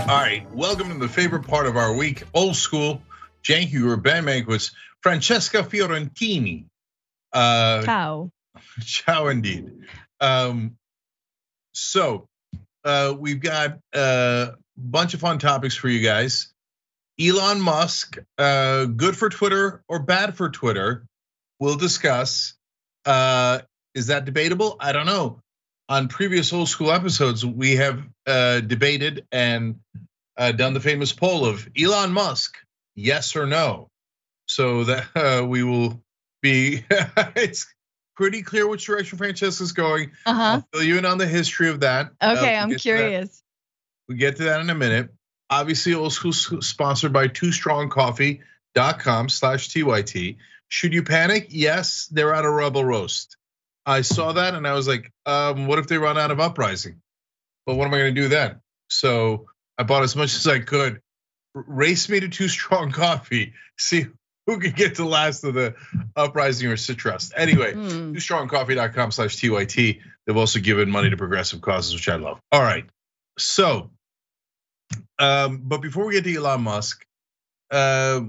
All right, welcome to the favorite part of our week, old school. Cenk Uygur, Ben Mankiewicz, Francesca Fiorentini. Uh, ciao. Ciao, indeed. Um, so uh, we've got a bunch of fun topics for you guys. Elon Musk, uh, good for Twitter or bad for Twitter? We'll discuss. Uh, is that debatable? I don't know. On previous old school episodes, we have uh, debated and uh, done the famous poll of Elon Musk, yes or no. So that uh, we will be. it's pretty clear which direction Francesca's going. Uh-huh. I'll fill you in on the history of that. Okay, I'm curious. We get to that in a minute. Obviously, old school sponsored by twostrongcoffee.com slash TYT. Should you panic? Yes, they're out of Rebel Roast. I saw that and I was like, um, what if they run out of uprising? But what am I going to do then? So I bought as much as I could. Race me to Two Strong Coffee. See who can get the last of the uprising or citrus. Anyway, mm. twostrongcoffee.com slash TYT. They've also given money to progressive causes, which I love. All right. So, um, but before we get to Elon Musk, uh,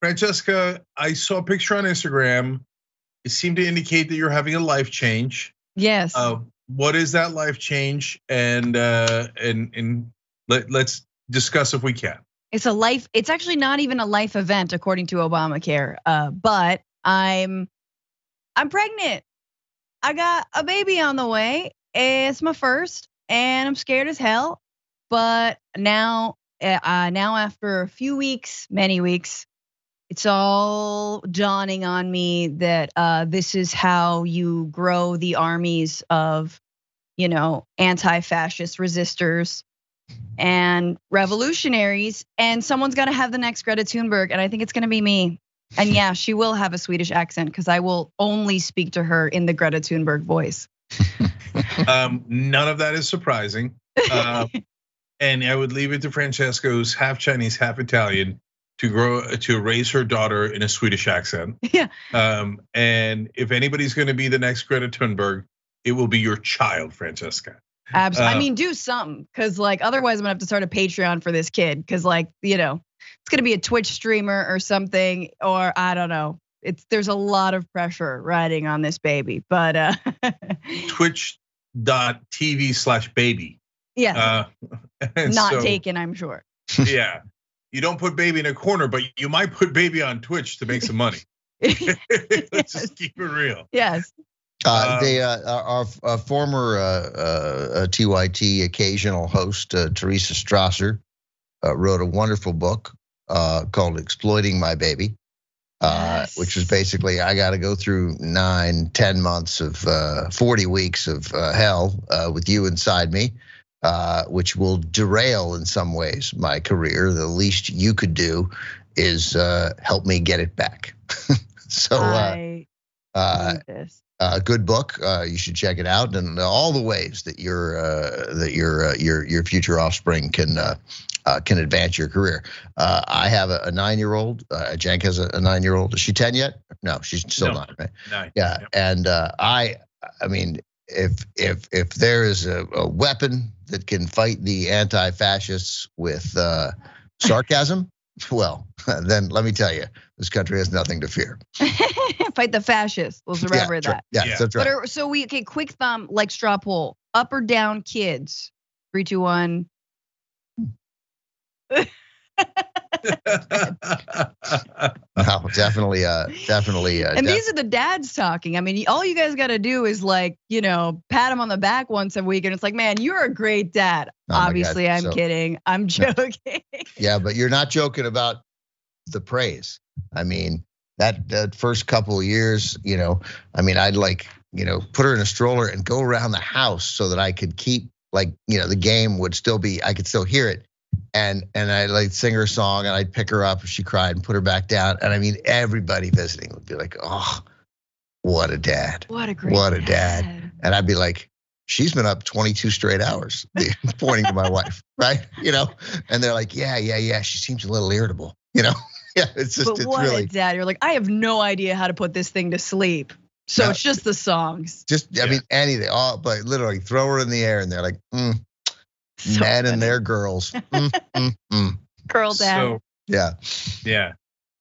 Francesca, I saw a picture on Instagram. It seemed to indicate that you're having a life change. Yes. Uh, what is that life change? And uh, and and let, let's discuss if we can. It's a life. It's actually not even a life event according to Obamacare. Uh, but I'm I'm pregnant. I got a baby on the way. It's my first, and I'm scared as hell. But now, uh, now after a few weeks, many weeks, it's all dawning on me that uh, this is how you grow the armies of, you know, anti-fascist resistors and revolutionaries. And someone's got to have the next Greta Thunberg, and I think it's going to be me. And yeah, she will have a Swedish accent because I will only speak to her in the Greta Thunberg voice. um, none of that is surprising. Uh, and I would leave it to Francesca, who's half Chinese, half Italian, to grow to raise her daughter in a Swedish accent. Yeah. Um, and if anybody's going to be the next Greta Thunberg, it will be your child, Francesca. Absolutely. Uh, I mean, do something because like otherwise I'm gonna have to start a Patreon for this kid because like you know it's gonna be a Twitch streamer or something or I don't know. It's there's a lot of pressure riding on this baby, but uh Twitch.tv slash baby. Yeah. Uh, Not so, taken, I'm sure. yeah. You don't put baby in a corner, but you might put baby on Twitch to make some money. Let's yes. just keep it real. Yes. Uh, um, they uh, our, our, former uh, TYT uh, occasional host uh, Teresa Strasser uh, wrote a wonderful book called "Exploiting My Baby," yes. which was basically I got to go through nine, ten months of forty weeks of hell with you inside me, which will derail in some ways my career. The least you could do is help me get it back. so. I- uh, uh, good book. Uh, you should check it out, and all the ways that your uh, that your uh, your your future offspring can uh, uh, can advance your career. I have a, a nine year old. Uh, Cenk has a, a nine year old. Is she ten yet? No, she's still no. not. Right? Nine. Yeah, yep. and I I mean, if if if there is a, a weapon that can fight the anti fascists with uh, sarcasm. Well, then let me tell you, this country has nothing to fear. Fight the fascists. We'll remember yeah, that. Yeah, yeah, that's right. But are, so we okay. Quick thumb, like straw poll, up or down, kids. Three, two, one. No, definitely, uh, definitely. Uh, and def- these are the dads talking. I mean, all you guys got to do is like, you know, pat him on the back once a week, and it's like, man, you're a great dad. Oh Obviously, I'm so, kidding. I'm joking. Yeah, but you're not joking about the praise. I mean, that that first couple of years, you know, I mean, I'd like, you know, put her in a stroller and go around the house so that I could keep like, you know, the game would still be, I could still hear it. And and I'd like sing her a song and I'd pick her up if she cried and put her back down. And I mean, everybody visiting would be like, oh, what a dad. What a great What a dad. dad. And I'd be like, she's been up 22 straight hours, pointing to my wife, right? You know, and they're like, yeah, yeah, yeah. She seems a little irritable, you know. yeah, it's just but it's what really a dad. You're like, I have no idea how to put this thing to sleep. So no, it's just the songs. Just I yeah. mean anything. All but literally throw her in the air and they're like, mm, So men funny. and their girls. Mm, mm, mm. girl dad. So Yeah. yeah.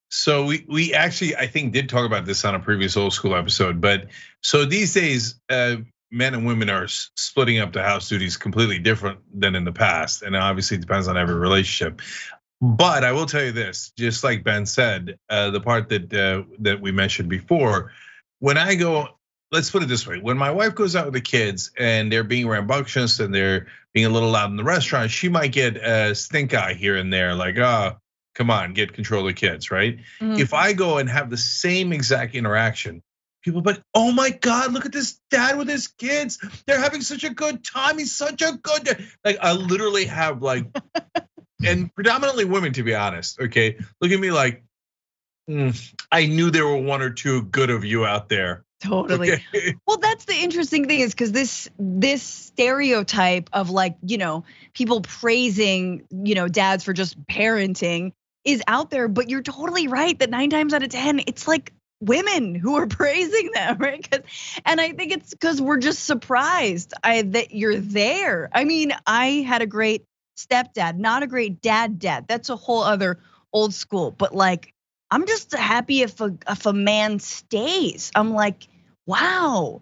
So we we actually I think did talk about this on a previous old school episode, but so these days uh, men and women are splitting up the house duties completely different than in the past, and obviously it depends on every relationship. But I will tell you this, just like Ben said, uh, the part that uh, that we mentioned before, when I go, let's put it this way: when my wife goes out with the kids and they're being rambunctious and they're being a little loud in the restaurant, she might get a stink eye here and there, like, oh, come on, get control of the kids, right? Mhm. If I go and have the same exact interaction, people be like, oh my God, look at this dad with his kids. They're having such a good time. He's such a good dad. Like I literally have like, and predominantly women, to be honest. Okay, look at me like, "Mm, I knew there were one or two good of you out there. Totally. Okay? Well, that's the interesting thing is because this this stereotype of like you know people praising you know dads for just parenting is out there, but you're totally right that nine times out of ten it's like women who are praising them, right? 'Cause- and I think it's because we're just surprised I, that you're there. I mean, I had a great stepdad, not a great dad dad. That's a whole other old school, but like I'm just happy if a if a man stays. I'm like, wow,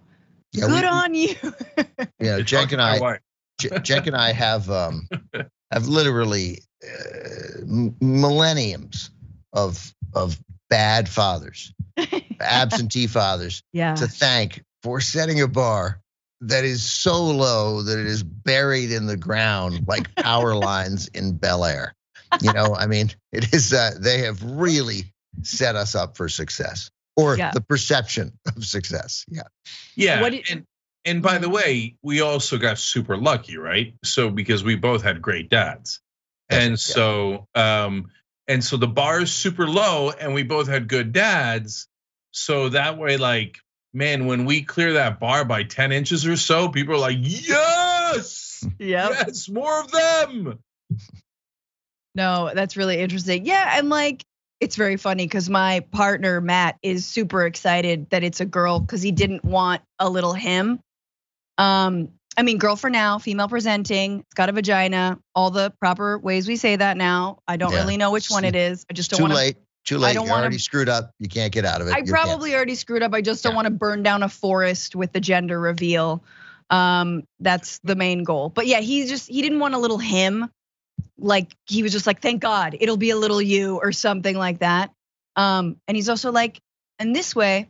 Yeah, good we- on you. Yeah, Cenk and I, wife. Cenk and I have um, have literally uh, millenniums of of bad fathers, absentee fathers yeah. to thank for setting a bar that is so low that it is buried in the ground like power lines in Bel Air. You know, I mean, it is uh, they have really set us up for success or Yeah. the perception of success. Yeah. Yeah, What did- and and by the way, we also got super lucky, right? So because we both had great dads, and yeah. so um and so the bar is super low, and we both had good dads. So that way, like, man, when we clear that bar by ten inches or so, people are like, yes, Yep. yes, more of them. No, that's really interesting. Yeah, and like it's very funny because my partner Matt is super excited that it's a girl because he didn't want a little him. Um, I mean, girl for now, female presenting, it's got a vagina, all the proper ways we say that now. I don't Yeah. really know which one it is. I just don't Too want to. late. Too late. I don't You're wanna- already screwed up. You can't get out of it. I You're probably already screwed up. I just don't Yeah. want to burn down a forest with the gender reveal. Um, that's the main goal. But yeah, he just he didn't want a little him. Like he was just like, thank God, it'll be a little you or something like that. Um, and he's also like, and this way,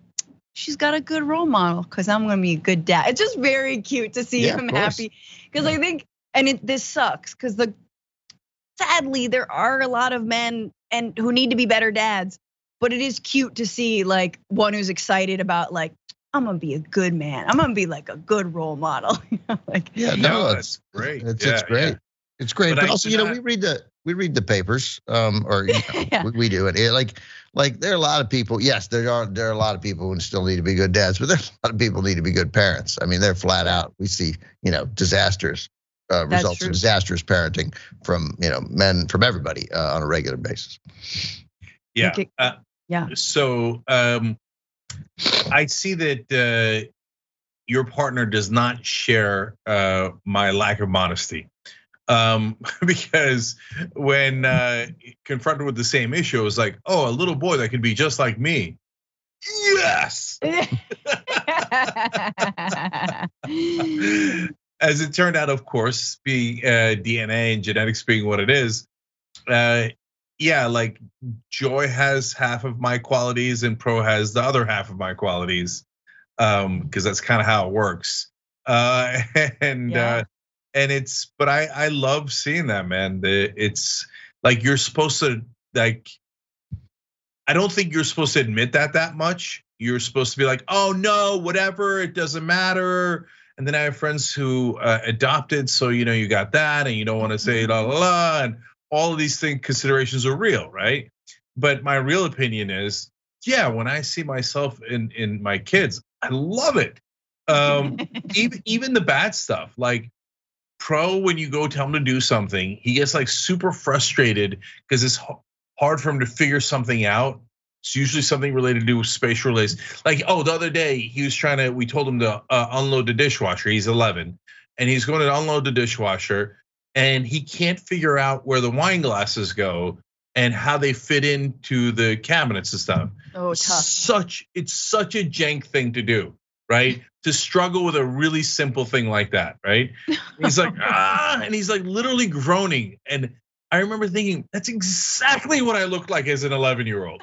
she's got a good role model because I'm gonna be a good dad. It's just very cute to see Yeah, him happy. Because I think, and it this sucks because the sadly there are a lot of men and who need to be better dads but it is cute to see like one who's excited about like I'm gonna be a good man. I'm gonna be like a good role model. You know, like Yeah, No, no, that's it's great. It's, Yeah, it's great. Yeah. It's great. But But, I also, you know, not- we read the we read the papers, um, or you know, Yeah. we, we do it. It, Like like there are a lot of people. Yes, there are there are a lot of people who still need to be good dads, but there's a lot of people who need to be good parents. I mean, they're flat out. We see you know disasters. Uh, results true. of disastrous parenting from you know men from everybody uh, on a regular basis. Yeah. Uh, Yeah. So um, I see that uh, your partner does not share uh, my lack of modesty. Um, because when uh, confronted with the same issue, it was like, oh, a little boy that could be just like me. Yes. As it turned out, of course, being uh, DNA and genetics being what it is, uh, yeah, like Joy has half of my qualities and Pro has the other half of my qualities, um, because that's kind of how it works. Uh, and Yeah. And it's, but I I love seeing that man. It's like you're supposed to like. I don't think you're supposed to admit that that much. You're supposed to be like, oh no, whatever, it doesn't matter. And then I have friends who uh, adopted, so you know you got that, and you don't want to say la la la, and all of these things considerations are real, right? But my real opinion is, yeah, when I see myself in in my kids, I love it. Um, even even the bad stuff, like pro, when you go tell him to do something, he gets like super frustrated because it's hard for him to figure something out. It's usually something related to space relays. Like, oh, the other day he was trying to. We told him to uh, unload the dishwasher. He's 11, and he's going to unload the dishwasher, and he can't figure out where the wine glasses go and how they fit into the cabinets and stuff. Oh, tough. Such it's such a Cenk thing to do, right? To struggle with a really simple thing like that, right? he's like, ah, and he's like literally groaning. And I remember thinking, that's exactly what I looked like as an 11 year old,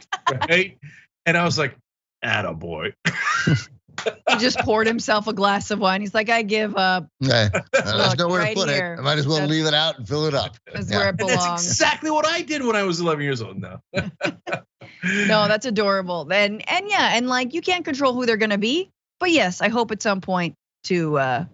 right? and I was like, attaboy. he just poured himself a glass of wine. He's like, I give up. Okay. There's nowhere right to put here. it. I might as well That's- leave it out and fill it up. That's Yeah. where it And that's exactly what I did when I was 11 years old. No. No, that's adorable. And and yeah, and like you can't control who they're gonna be. But yes, I hope at some point to uh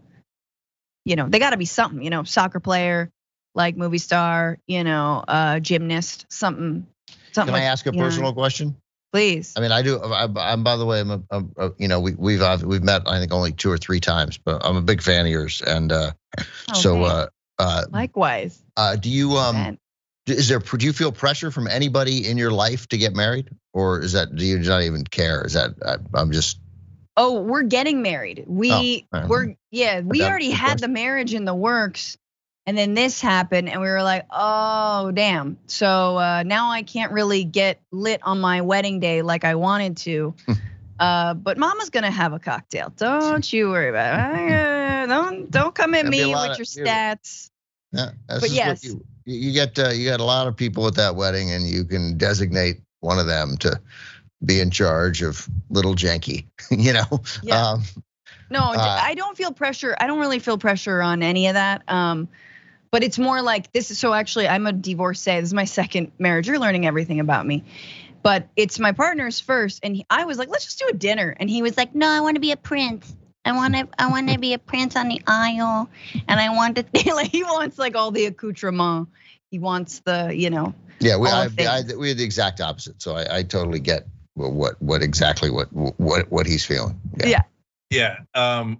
you know, they gotta be something, you know, soccer player, like movie star, you know, uh gymnast, something something Can I like- ask a you know, personal question? please. I mean, I do. I, I'm by the way, I'm a, a- you know, we, we've uh, we've met I think only two or three times, but I'm a big fan of yours, and uh, so uh, uh, likewise. uh, do you um is there do you feel pressure from anybody in your life to get married, or is that do you not even care? Is that I, I'm just Oh, we're getting married. We Oh, we're yeah, we already had the marriage in the works. And then this happened and we were like, "Oh, damn." So uh now I can't really get lit on my wedding day like I wanted to. uh but mama's going to have a cocktail. Don't you worry about it. Uh, Don't don't come at There'll be a me with your stats. yeah? But yes. you you get uh, you got a lot of people at that wedding, and you can designate one of them to be in charge of little janky, you know. Yeah. Um, No, Uh, I don't feel pressure. I don't really feel pressure on any of that. Um, but it's more like this is so actually I'm a divorcee. This is my second marriage. You're learning everything about me. But it's my partner's first, and he, I was like, let's just do a dinner, and he was like, no, I want to be a prince. I want to, I want to be a prince on the aisle, and I want to, like, he wants like all the accoutrement. He wants the, you know, Yeah, we I, the I, we had the exact opposite. So I, I totally get what what, what exactly what what what he's feeling. Yeah. Yeah. Um,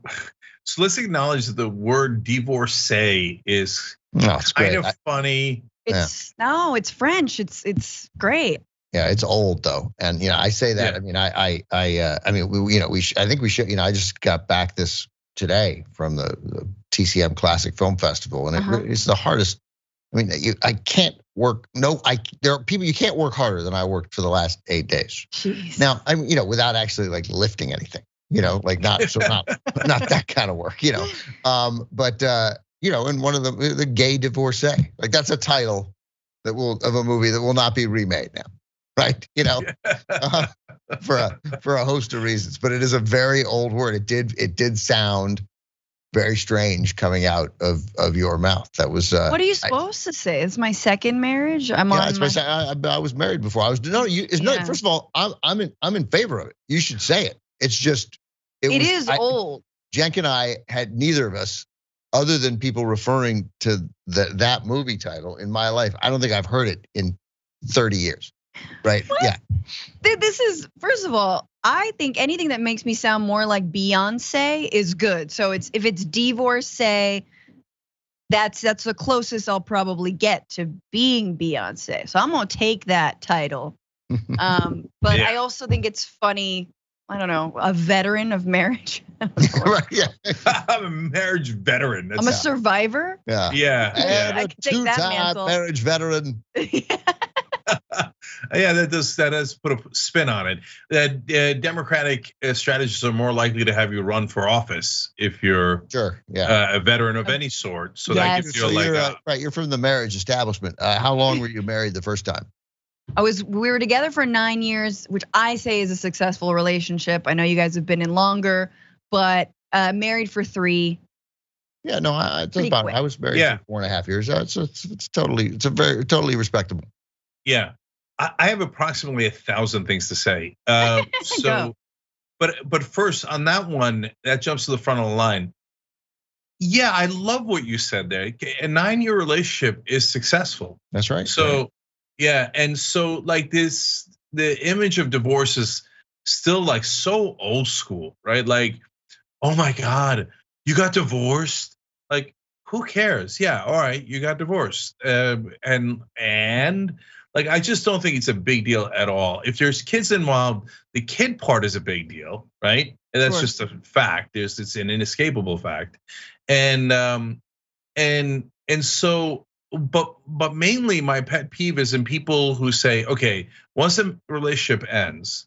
so let's acknowledge that the word divorcee is No, it's kind great. of I- funny. Yeah. it's no, it's French. It's it's great. yeah, it's old though, and you know I say that. Yeah. I mean, I I I uh, I mean, we you know we sh- I think we should. You know, I just got back this today from the, the TCM Classic Film Festival, and Uh-huh. it's the hardest. I mean, you, I can't work. No, I there are people you can't work harder than I worked for the last eight days. Jeez. Now, I'm you know without actually like lifting anything, you know, like not so not not that kind of work, you know. Um, but uh, you know, in one of the the gay divorcee, like that's a title that will of a movie that will not be remade now, right? You know, uh, for a for a host of reasons. But it is a very old word. It did it did sound very strange coming out of of your mouth. That was uh, what are you I- supposed to say? It's my second marriage. I'm yeah, on my, I, I, I was married before. I was no, you. It's no. Yeah. First of all, I'm I'm in I'm in favor of it. You should say it. It's just It was- is I- old. Cenk and I had neither of us, other than people referring to the, that movie title in my life. I don't think I've heard it in 30 years. Right? What? Yeah. This is first of all, I think anything that makes me sound more like Beyonce is good. So it's if it's divorcee, that's that's the closest I'll probably get to being Beyonce. So I'm gonna take that title. Um, but Yeah. I also think it's funny. I don't know, a veteran of marriage. right. Yeah. I'm a marriage veteran. That's, I'm a survivor. Yeah. yeah, And yeah, I a can take that two-time mantle. marriage veteran. yeah. Yeah, that does that does put a spin on it. That uh, Democratic uh, strategists are more likely to have you run for office if you're Sure. Yeah. uh, a veteran of any sort. So that gives you a So leg you're, uh, up. right. You're from the marriage establishment. Uh, how long were you married the first time? I was we were together for nine years, which I say is a successful relationship. I know you guys have been in longer, but uh, married for three. Yeah, no, I, it's about. quick. I was married Yeah. for four and a half years. Uh, It's, it's it's totally it's a very totally respectable. Yeah, I, I have approximately a thousand things to say. Uh, so, but but first on that one, that jumps to the front of the line. Yeah, I love what you said there. A nine-year relationship is successful. That's right. So, yeah, and so like this, the image of divorce is still like so old school, right? Like, oh my God, you got divorced. Like, who cares? Yeah, all right, you got divorced, um, and and like I just don't think it's a big deal at all. If there's kids involved, the kid part is a big deal, right? And that's Sure. just a fact. There's it's an inescapable fact, and um, and and so, but but mainly my pet peeve is in people who say, okay, once a relationship ends,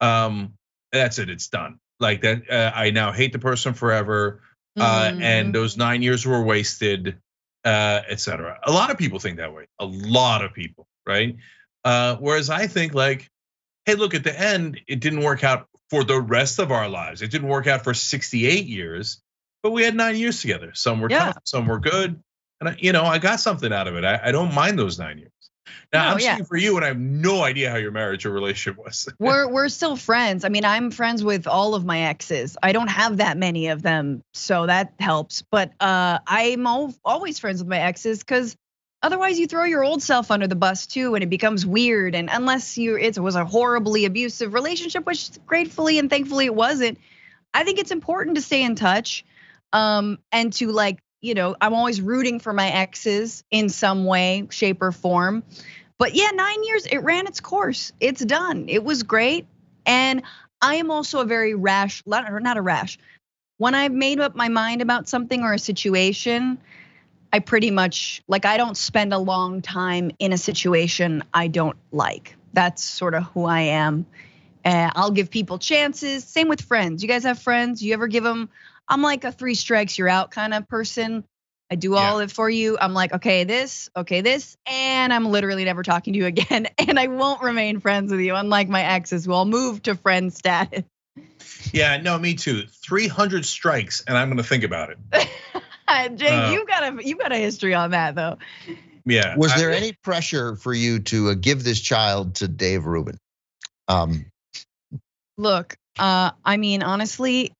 um, that's it, it's done. Like that, uh, I now hate the person forever, uh, Mm. and those nine years were wasted, uh, etc. A lot of people think that way. A lot of people, right? Uh, whereas I think like, hey, look, at the end, it didn't work out for the rest of our lives. It didn't work out for 68 years, but we had nine years together. Some were Yeah. tough, some were good, and I, you know, I got something out of it. I, I don't mind those nine years. Now No, I'm yeah. speaking for you, and I have no idea how your marriage or relationship was. we're we're still friends. I mean, I'm friends with all of my exes. I don't have that many of them, so that helps. But uh, I'm al- always friends with my exes because otherwise you throw your old self under the bus too, and it becomes weird. And unless you it was a horribly abusive relationship, which gratefully and thankfully it wasn't, I think it's important to stay in touch, um, and to like you know I'm always rooting for my exes in some way, shape, or form. But yeah, nine years, it ran its course. It's done. It was great. And I am also a very rash, not a rash. When I've made up my mind about something or a situation, I pretty much like I don't spend a long time in a situation I don't like. That's sort of who I am. Uh, I'll give people chances. Same with friends. You guys have friends? You ever give them? I'm like a three strikes you're out kind of person. I do all of it for you. I'm like, okay, this, okay, this, and I'm literally never talking to you again. And I won't remain friends with you, unlike my exes who I'll move to friend status. yeah, no, me too. 300 strikes, and I'm going to think about it. Jay, Uh, you've got a you've got a history on that though. Yeah. Was I- there any pressure for you to uh, give this child to Dave Rubin? Um, Look, uh, I mean, honestly,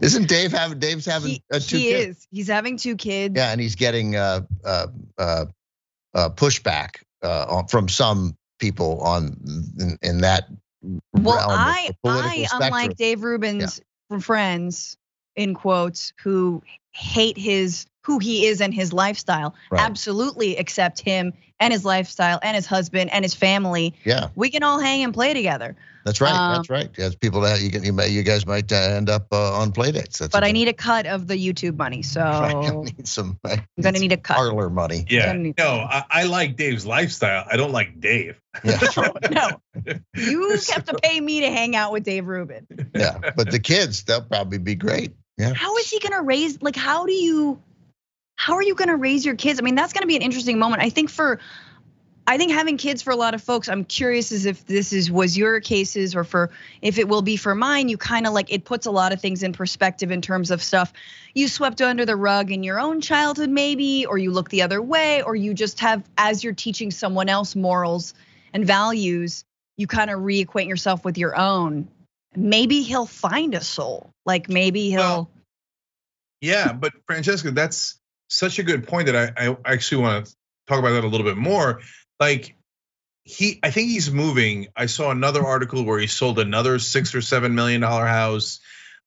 isn't Dave having Dave's having he, uh, two he kids? is. He's having two kids. Yeah, and he's getting uh, uh, uh, uh, pushback uh, from some people on in, in that Well, I, I, spectrum. unlike Dave Rubin's friends, in quotes, who hate his who he is and his lifestyle, Right. absolutely accept him and his lifestyle and his husband and his family. Yeah, We can all hang and play together. that's right. Um, that's right. Yes, people that you, can, you, may, you guys might uh, end up uh, on play dates. That's But I need a cut of the YouTube money, so I need some. I am gonna need a cut. Parler money. Yeah. Gonna need- No, I, I like Dave's lifestyle. I don't like Dave. Yeah, no, you have to pay me to hang out with Dave Rubin. yeah. But the kids, they'll probably be great. Yeah. How is he gonna raise? Like, how do you? How are you gonna raise your kids? I mean, that's gonna be an interesting moment. I think for, I think having kids for a lot of folks, I'm curious as if this is was your cases or for if it will be for mine. You kind of like it puts a lot of things in perspective in terms of stuff you swept under the rug in your own childhood, maybe, or you look the other way, or you just have as you're teaching someone else morals and values, you kind of reacquaint yourself with your own. Maybe he'll find a soul. Like maybe he'll. Well, Yeah, but Francesca, that's such a good point that I, I actually want to talk about that a little bit more. Like he, I think he's moving. I saw another article where he sold another six or seven million dollar house.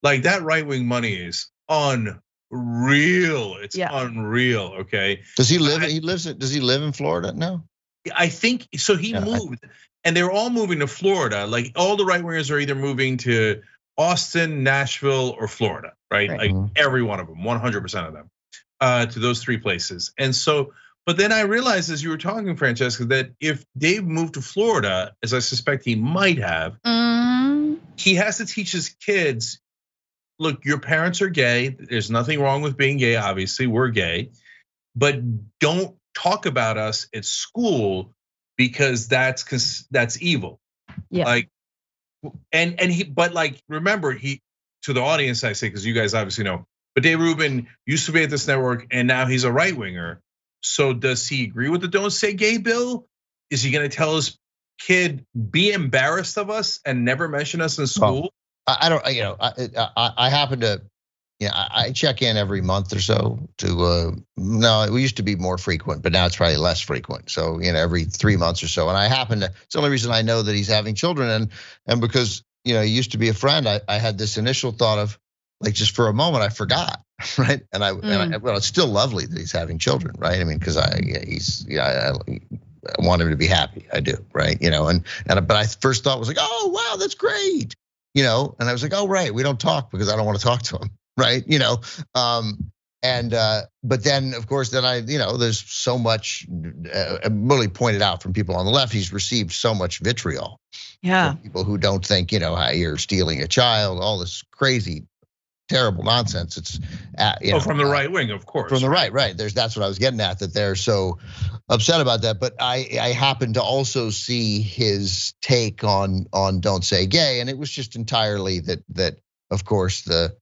Like that right wing money is unreal. It's Yeah. unreal. Okay. Does he live? I- he lives. Does he live in Florida? No. I think so. He Yeah, I- moved, and they're all moving to Florida. Like all the right wingers are either moving to Austin, Nashville, or Florida, right? Right. Like Mhm. every one of them, 100% of them, uh, to those three places. And so, but then I realized as you were talking, Francesca, that if Dave moved to Florida, as I suspect he might have, Mm, he has to teach his kids look, your parents are gay. There's nothing wrong with being gay. Obviously, we're gay, but don't talk about us at school because that's that's evil. Yeah. Like, and and he, but like, remember he to the audience I say because you guys obviously know, but Dave Rubin used to be at this network and now he's a right winger. So does he agree with the "Don't Say Gay" bill? Is he going to tell his kid be embarrassed of us and never mention us in school? I, I don't. You know, I, I, I happen to. Yeah, I, I check in every month or so to. Uh, no, we used to be more frequent, but now it's probably less frequent. So you know, every three months or so. And I happen to. It's the only reason I know that he's having children, and and because you know he used to be a friend, I, I had this initial thought of like just for a moment I forgot, right? And I, and I well, it's still lovely that he's having children, right? I mean, because I yeah, he's yeah. I, I want him to be happy. I do, right? You know, and and but I first thought was like, oh wow, that's great you know and i was like oh right we don't talk because i don't want to talk to him right you know um and uh, but then of course then I you know there's so much uh, really pointed out from people on the left. He's received so much vitriol. Yeah. People who don't think you know how you're stealing a child, all this crazy, terrible nonsense. It's uh, you oh, know, from the uh, right wing, of course. from the right, right. There's that's what I was getting at. That they're so upset about that. But I I happened to also see his take on on don't say gay, and it was just entirely that that of course the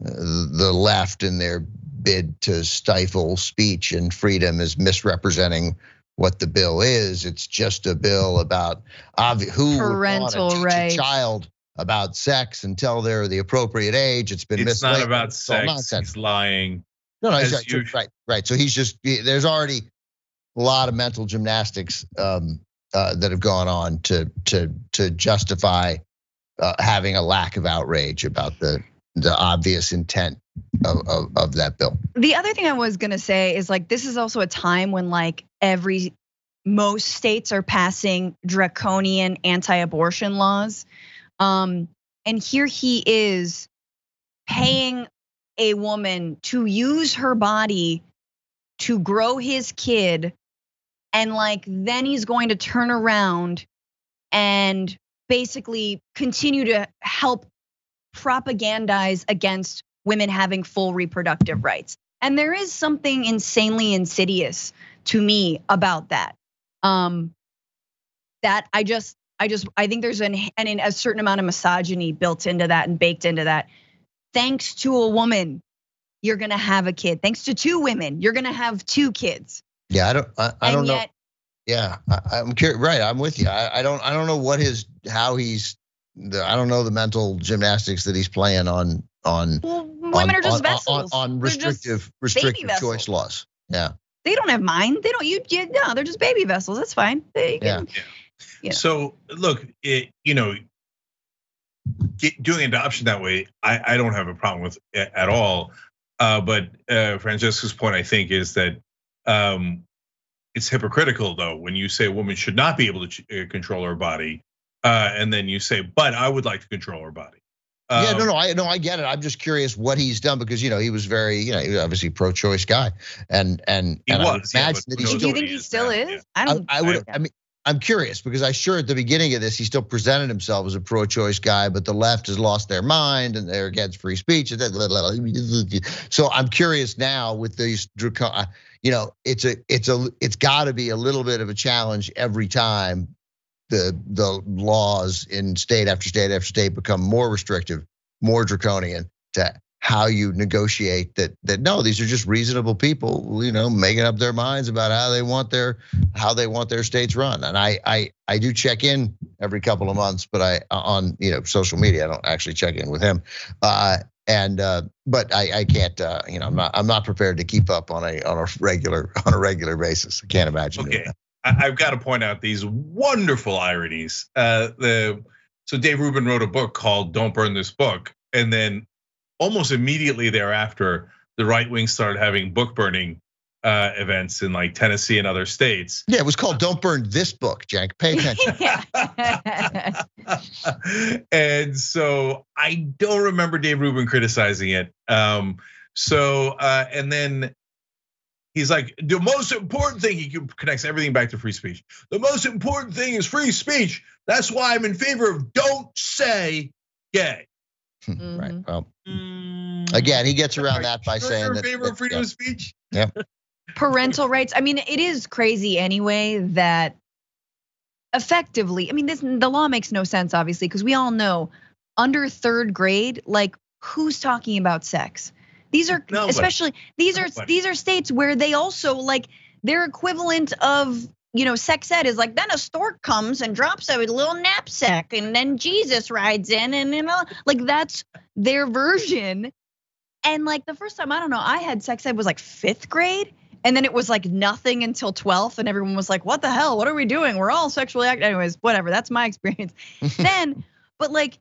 the left in their bid to stifle speech and freedom is misrepresenting what the bill is. It's just a bill about obvi- who Parental would want to teach a child about sex until they're the appropriate age. It's been It's not about It's sex. nonsense. He's lying. No, no, he's as right, right, right. So he's just there's already a lot of mental gymnastics um, uh, that have gone on to to to justify uh, having a lack of outrage about the the obvious intent of, of, of that bill. The other thing I was gonna say is like this is also a time when like every most states are passing draconian anti-abortion laws. Um, and here he is paying a woman to use her body to grow his kid and like then he's going to turn around and basically continue to help propagandize against women having full reproductive rights. And there is something insanely insidious to me about that. Um, that I just, I just, I think there's an, an a certain amount of misogyny built into that and baked into that. Thanks to a woman, you're gonna have a kid. Thanks to two women, you're gonna have two kids. Yeah, I don't I, I and don't know. yet, Yeah, I, I'm curious. Right, I'm with you. I, I don't I don't know what his how he's the, I don't know the mental gymnastics that he's playing on on well, women on, are just on, vessels. on, on restrictive restrictive choice laws. Yeah. they don't have mind. They don't. You, you no, they're just baby vessels. That's fine. They can, Yeah. So look, it, you know, get, doing adoption that way, I, I don't have a problem with it at all. Uh, but uh, Francesca's point, I think, is that um, it's hypocritical though when you say a woman should not be able to ch- uh, control her body, uh, and then you say, "But I would like to control her body." yeah, no, Um, no, I no, I get it. I'm just curious what he's done because you know he was very, you know, he was obviously pro-choice guy, and and He and I would was, yeah, imagine but that who he's knows Do you think he he still now, is? yeah. I I, don't. I would. I mean, I'm curious because I sure at the beginning of this he still presented himself as a pro-choice guy, but the left has lost their mind and they're against free speech. So I'm curious now with these uh, You know, it's a, it's a, it's got to be a little bit of a challenge every time the the laws in state after state after state become more restrictive, more draconian to how you negotiate that that no these are just reasonable people you know making up their minds about how they want their how they want their states run and i i i do check in every couple of months but i on you know social media i don't actually check in with him uh and uh but i i can't uh you know i'm not i'm not prepared to keep up on a on a regular on a regular basis i can't imagine Okay. I've got to point out these wonderful ironies. Uh, the so Dave Rubin wrote a book called "Don't Burn This Book," and then almost immediately thereafter, the right wing started having book burning uh, events in like Tennessee and other states. yeah it was called don't burn this book Cenk pay attention and so I don't remember Dave Rubin criticizing it. Um, so uh, and then he's like, the most important thing he connects everything back to free speech. The most important thing is free speech. That's why I'm in favor of don't say gay. Right Mhm. well Mm, again he gets around that by saying you're that, in favor that- of freedom yeah. of speech. Yeah. Parental rights. I mean, it is crazy anyway that effectively, I mean, this the law makes no sense, obviously, because we all know under third grade, like who's talking about sex? These are Nobody. especially these are these are states where they also like their equivalent of you know sex ed is like then a stork comes and drops a little knapsack and then Jesus rides in and you know like that's their version. And like the first time I don't know I had sex ed was like fifth grade and then it was like nothing until 12th and everyone was like what the hell? What are we doing? We're all sexually active anyways whatever that's my experience. Then but like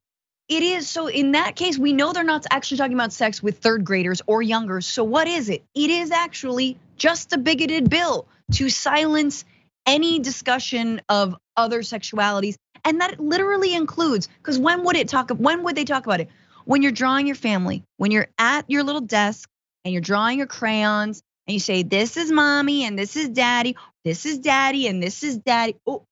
it is so in that case we know they're not actually talking about sex with third graders or younger so what is it? It is actually just a bigoted bill to silence any discussion of other sexualities and that literally includes because when would it talk when would they talk about it when you're drawing your family when you're at your little desk and you're drawing your crayons and you say, This is mommy and this is daddy, this is daddy and this is daddy. Oh,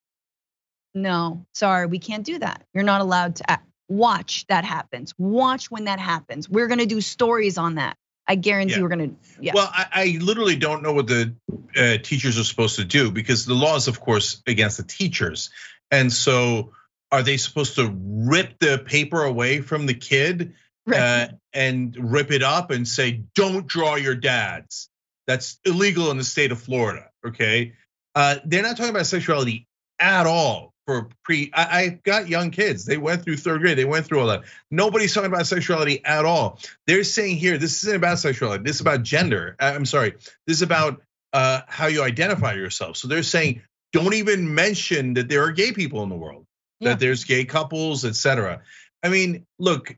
no, sorry, we can't do that. You're not allowed to act. watch that happens. Watch when that happens. We're gonna do stories on that. I guarantee Yeah. we're gonna. Yeah. Well, I, I literally don't know what the uh, teachers are supposed to do because the law is, of course, against the teachers. And so, are they supposed to rip the paper away from the kid Right. uh, and rip it up and say, "Don't draw your dads"? That's illegal in the state of Florida. Okay, uh, they're not talking about sexuality at all. For pre, I, I've got young kids. They went through third grade. They went through all that. Nobody's talking about sexuality at all. They're saying here, this isn't about sexuality. This is about gender. Uh, I'm sorry. This is about uh, how you identify yourself. So they're saying, don't even mention that there are gay people in the world, Yeah. that there's gay couples, etc. I mean, look,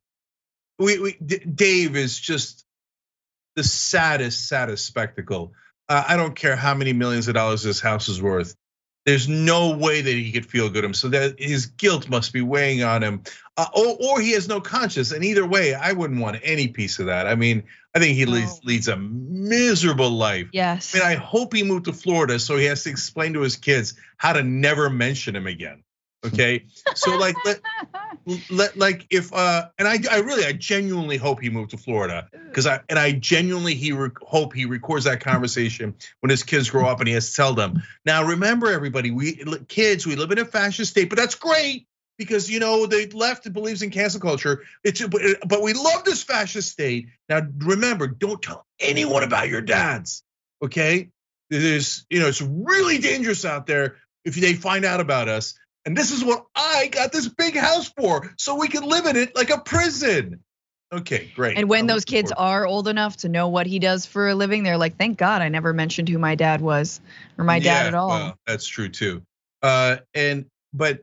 we, we D- Dave is just the saddest, saddest spectacle. Uh, I don't care how many millions of dollars this house is worth. There's no way that he could feel good. him. So that his guilt must be weighing on him, uh, or, or he has no conscience. And either way, I wouldn't want any piece of that. I mean, I think he leads, No. leads a miserable life. yes. I mean, I hope he moved to Florida so he has to explain to his kids how to never mention him again. Okay, so like let like if uh and I I really I genuinely hope he moved to Florida because I and I genuinely he re- hope he records that conversation when his kids grow up and he has to tell them. Now remember everybody, we kids we live in a fascist state, but that's great because you know the left believes in cancel culture. It's but, but we love this fascist state. Now remember, don't tell anyone about your dads. Okay, there's you know it's really dangerous out there if they find out about us. And this is what I got this big house for, so we can live in it like a prison. Okay, great. And when I'm those kids forward- are old enough to know what he does for a living, they're like, "Thank God I never mentioned who my dad was or my dad at all." well, that's true too. Uh, and but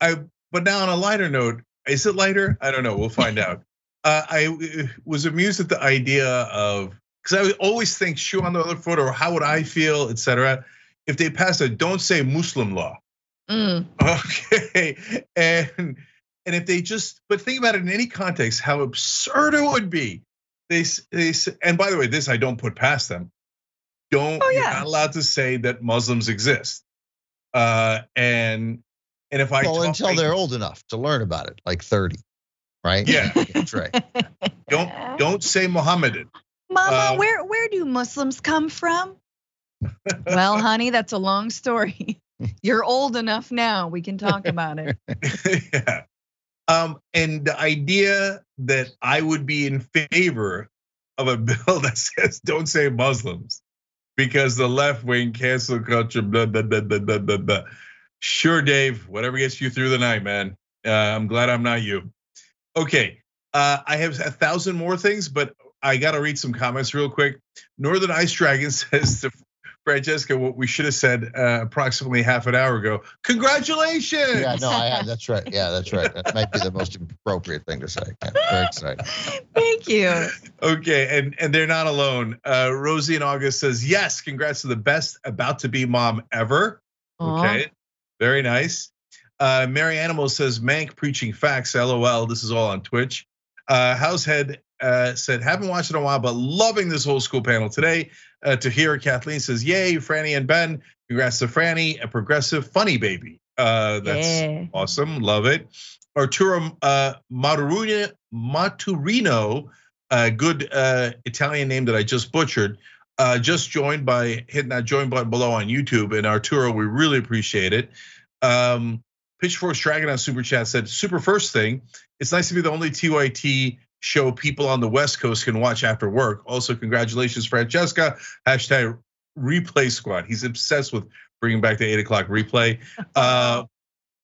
I but now on a lighter note, is it lighter? I don't know. We'll find out. Uh, I uh, was amused at the idea of because I always think shoe on the other foot or how would I feel, etc. If they pass a don't say Muslim law, Mm, Okay, and and if they just but think about it in any context, how absurd it would be. They they and by the way, this I don't put past them. Don't Oh, you're yeah. not allowed to say that Muslims exist. Uh, and and if I well, talk- until they're old enough to learn about it, like 30, right? Yeah. that's right. don't don't say Mohammedan. Mama, Uh, where where do Muslims come from? well, honey, that's a long story. You're old enough now. We can talk about it. yeah. Um, and the idea that I would be in favor of a bill that says don't say Muslims because the left wing cancel culture, blah, blah, blah, blah, blah, blah. Sure, Dave, whatever gets you through the night, man. Uh, I'm glad I'm not you. Okay, uh, I have a thousand more things, but I got to read some comments real quick. Northern Ice Dragon says to Francesca what we should have said uh, approximately half an hour ago. Congratulations! Yeah, no, I have. That's right. Yeah, that's right. That might be the most appropriate thing to say. Yeah, very excited. Thank you. Okay, and and they're not alone. Uh, Rosie in August says yes. Congrats to the best about to be mom ever. Aw. Okay, very nice. Uh, Mary Animal says Mank preaching facts. LOL. This is all on Twitch. Uh, Househead uh, said haven't watched it in a while, but loving this whole school panel today. Uh, to hear Kathleen says yay, Franny and Ben. Congrats to Franny, a progressive funny baby. Uh, that's Yeah. awesome. Love it. Arturo uh, Maturino, Maturino, a good uh, Italian name that I just butchered, uh, just joined by hitting that join button below on YouTube. And Arturo, we really appreciate it. Um, Pitchfork's Dragon on Super Chat said, Super first thing, it's nice to be the only TYT show people on the West Coast can watch after work. Also, congratulations, Francesca. Hashtag replay squad. He's obsessed with bringing back the eight o'clock replay. Uh,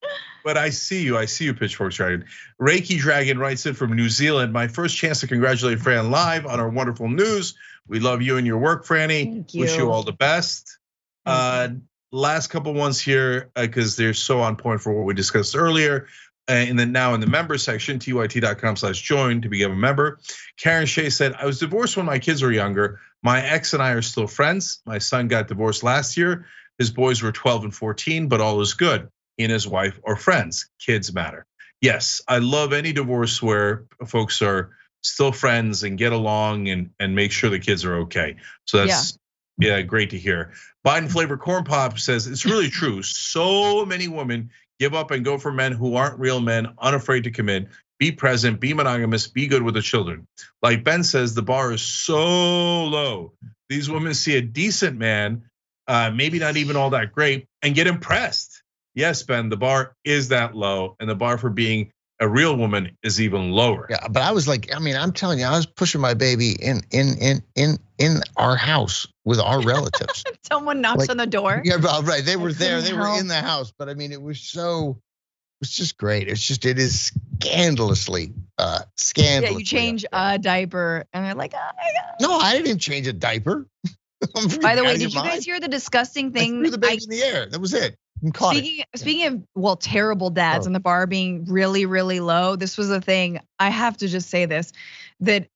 but I see you. I see you, Pitchfork Dragon. Reiki Dragon writes in from New Zealand. My first chance to congratulate Fran live on our wonderful news. We love you and your work, Franny. Thank you. Wish you all the best. Uh, last couple ones here because they're so on point for what we discussed earlier. And then now in the member section, tyt.com slash join to become a member. Karen Shea said, I was divorced when my kids were younger. My ex and I are still friends. My son got divorced last year. His boys were 12 and 14, but all is good. He and his wife are friends. Kids matter. Yes, I love any divorce where folks are still friends and get along and and make sure the kids are okay. So that's yeah, great to hear. Biden flavored corn pop says it's really true. So many women give up and go for men who aren't real men, unafraid to commit. Be present, be monogamous, be good with the children. Like Ben says, the bar is so low. These women see a decent man, uh, maybe not even all that great, and get impressed. Yes, Ben, the bar is that low, and the bar for being a real woman is even lower. Yeah, but I was like, I mean, I'm telling you, I was pushing my baby in in in in in our house with our relatives. Someone knocks Like, on the door. yeah, but right, they were there, couldn't they were in the house, but I mean, it was so, it was just great. It's just, it is scandalously, uh, Yeah, you change a diaper, and they're like, oh my god. No, I didn't change a diaper. By the way, did your you guys hear the disgusting I thing? threw the baby I- in the air. That was it. It. Speaking speaking of well, terrible dads Oh. and the bar being really really low. This was a thing. I have to just say this that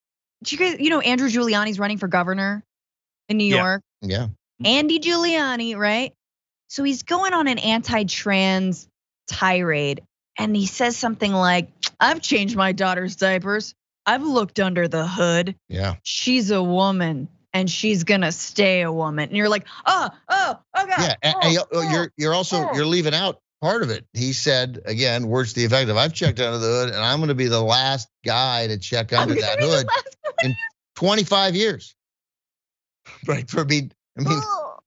you guys you know Andrew Giuliani's running for governor in New Yeah. York. Yeah. Andy Giuliani, right? So he's going on an anti-trans tirade and he says something like, "I've changed my daughter's diapers. I've looked under the hood. Yeah. She's a woman." And she's gonna stay a woman, and you're like, oh, oh, oh god. Yeah. And, oh, and you- oh." you're, you're also, oh. you're leaving out part of it. He said, again, words to the effect of, I've checked under the hood and I'm going to be the last guy to check under that hood in 25 years. Right. For me, I mean, Oh,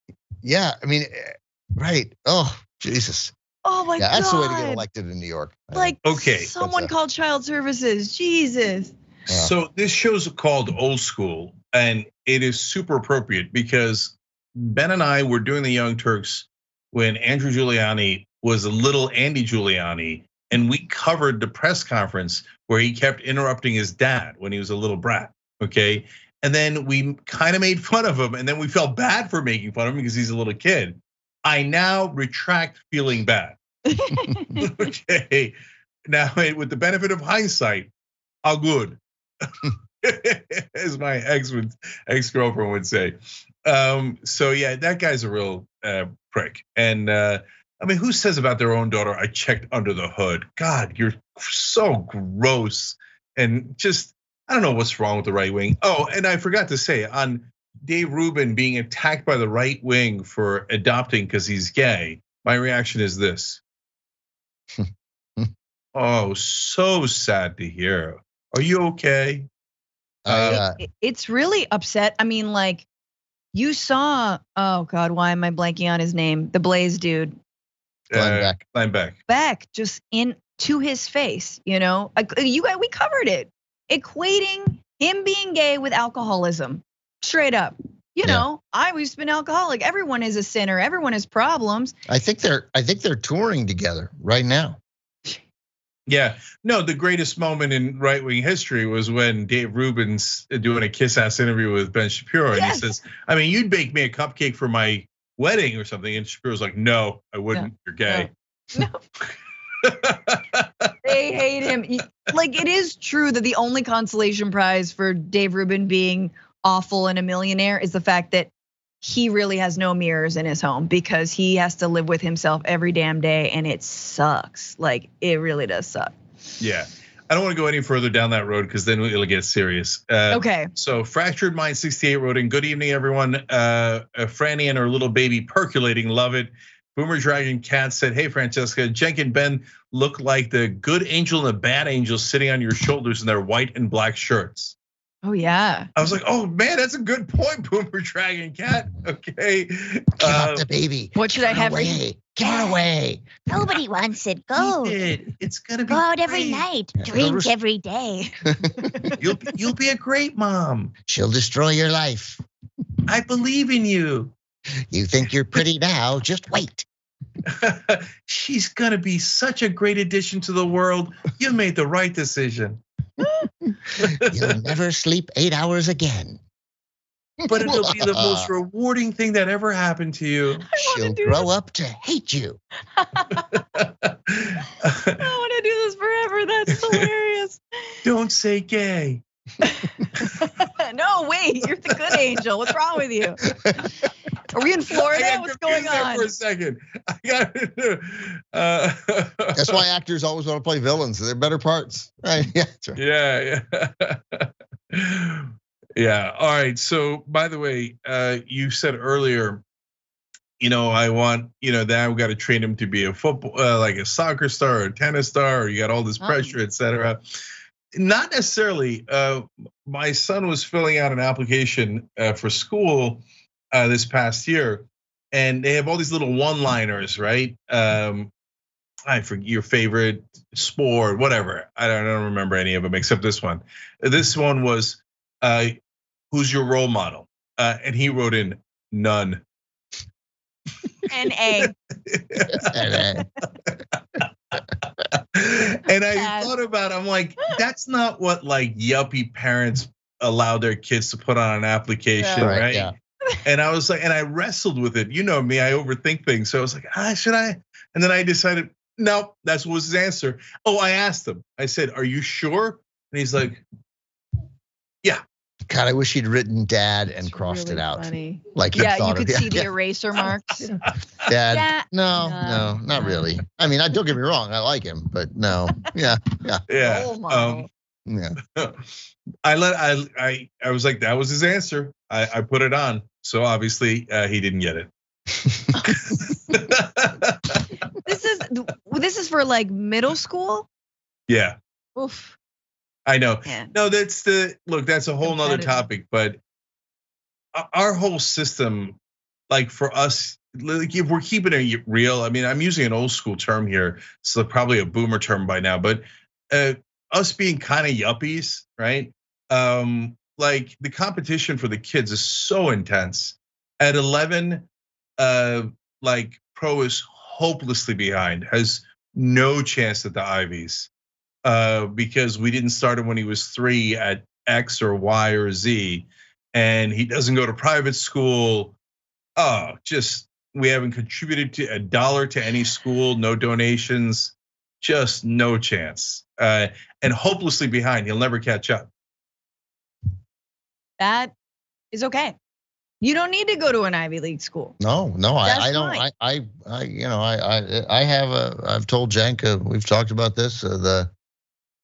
yeah. I mean, eh, right. Oh, Jesus. oh my Yeah, god. that's the way to get elected in New York. Like Okay. someone That's called child services. Jesus. Yeah. So this show's called Old School, and it is super appropriate because Ben and I were doing the Young Turks when Andrew Giuliani was a little Andy Giuliani, and we covered the press conference where he kept interrupting his dad when he was a little brat. Okay. And then we kind of made fun of him, and then we felt bad for making fun of him because he's a little kid. I now retract feeling bad. okay. Now, with the benefit of hindsight, how good, as my ex would, ex girlfriend would say. Um, so yeah, that guy's a real uh, prick. And uh, I mean, who says about their own daughter? I checked under the hood. God, you're so gross and just I don't know what's wrong with the right wing. Oh, and I forgot to say on Dave Rubin being attacked by the right wing for adopting because he's gay. My reaction is this. oh, so sad to hear. Are you okay? I, uh, It- it's really upset. I mean, like, you saw, oh God, why am I blanking on his name? The Blaze dude. Glenn Uh, Beck. Glenn Beck. Beck just in to his face, you know? You guys, we covered it. Equating him being gay with alcoholism. Straight up. You Yeah. know, I was been alcoholic. Everyone is a sinner. Everyone has problems. I think they're I think they're touring together right now. Yeah, no, the greatest moment in right wing history was when Dave Rubin's doing a kiss ass interview with Ben Shapiro. And Yes. he says, I mean, you'd bake me a cupcake for my wedding or something. And Shapiro's like, no, I wouldn't. You're gay. No. They hate him. Like it is true that the only consolation prize for Dave Rubin being awful and a millionaire is the fact that he really has no mirrors in his home because he has to live with himself every damn day and it sucks. Like it really does suck. yeah. I don't want to go any further down that road because then it'll get serious. Uh, Okay. So fractured mind 68 wrote in. Good evening, everyone. Uh, uh, Franny and her little baby percolating, love it. Boomer Dragon Cat said, "Hey Francesca, Cenk and Ben look like the good angel and the bad angel sitting on your shoulders in their white and black shirts." Oh yeah. I was like, "Oh man, that's a good point, Boomer Dragon Cat." Okay, Give Uh, up the baby. What should I have for away. Give her away. Nobody wants it. Go. Ethan, It's gonna be Go out every night. Yeah, Drink res- every day. You'll you'll be a great mom. She'll destroy your life. I believe in you. You think you're pretty now? Just wait. She's gonna be such a great addition to the world. You made the right decision. You'll never sleep eight hours again. but it'll be the most rewarding thing that ever happened to you. I want to She'll grow this. up to hate you. I want to do this forever. That's hilarious. Don't say gay. no, wait, you're the good angel. What's wrong with you? Are we in Florida? What's going confused there on? For a second, I got. Uh, That's why actors always want to play villains. They're better parts, right? Yeah. right. Yeah, yeah. yeah. All right. So, by the way, uh, you said earlier, you know, I want, you know, that we got to train him to be a football, uh, like a soccer star or a tennis star, or you got all this Oh. pressure, et cetera. Not necessarily. Uh, my son was filling out an application uh, for school uh, this past year, and they have all these little one-liners, right? Um, I forget your favorite sport, whatever. I don't, I don't remember any of them except this one. This one was, uh, "Who's your role model?" Uh, and he wrote in none. N-A. And, uh, and I Sad. thought about, it, I'm like, that's not what like yuppie parents allow their kids to put on an application, Yeah. Right, right? yeah. And I was like, and I wrestled with it. You know me, I overthink things. So I was like, ah, should I? And then I decided, no, that's what was his answer. Oh, I asked him. I said, "Are you sure?" And he's like, God, I wish he'd written dad and It's crossed really it out. funny. Like he Yeah, you could of, see the yeah, eraser marks. Dad. Yeah. No, No, no, not no. really. I mean, I don't get me wrong, I like him, but no. Yeah, "Yeah." Role model. Um, yeah. I let I I I was like, that was his answer. I, I put it on. So obviously uh, he didn't get it. This is this is for like middle school. yeah, Oof. I know. Man. No, that's the look. That's a whole nother topic. But our whole system, like for us, like if we're keeping it real, I mean, I'm using an old school term here, so probably a boomer term by now. But uh, us being kind of yuppies, right? Um, like the competition for the kids is so intense. At 11, uh, like pro is hopelessly behind, has no chance at the Ivies uh, because we didn't start him when he was three at X or Y or Z, and he doesn't go to private school. Oh, just we haven't contributed to a dollar to any school, no donations, just no chance, uh, and hopelessly behind. He'll never catch up. That is okay. You don't need to go to an Ivy League school. No, no, I, That's I don't. I. I, I, you know, I, I, I have a. I've told Janka. We've talked about this. Uh, the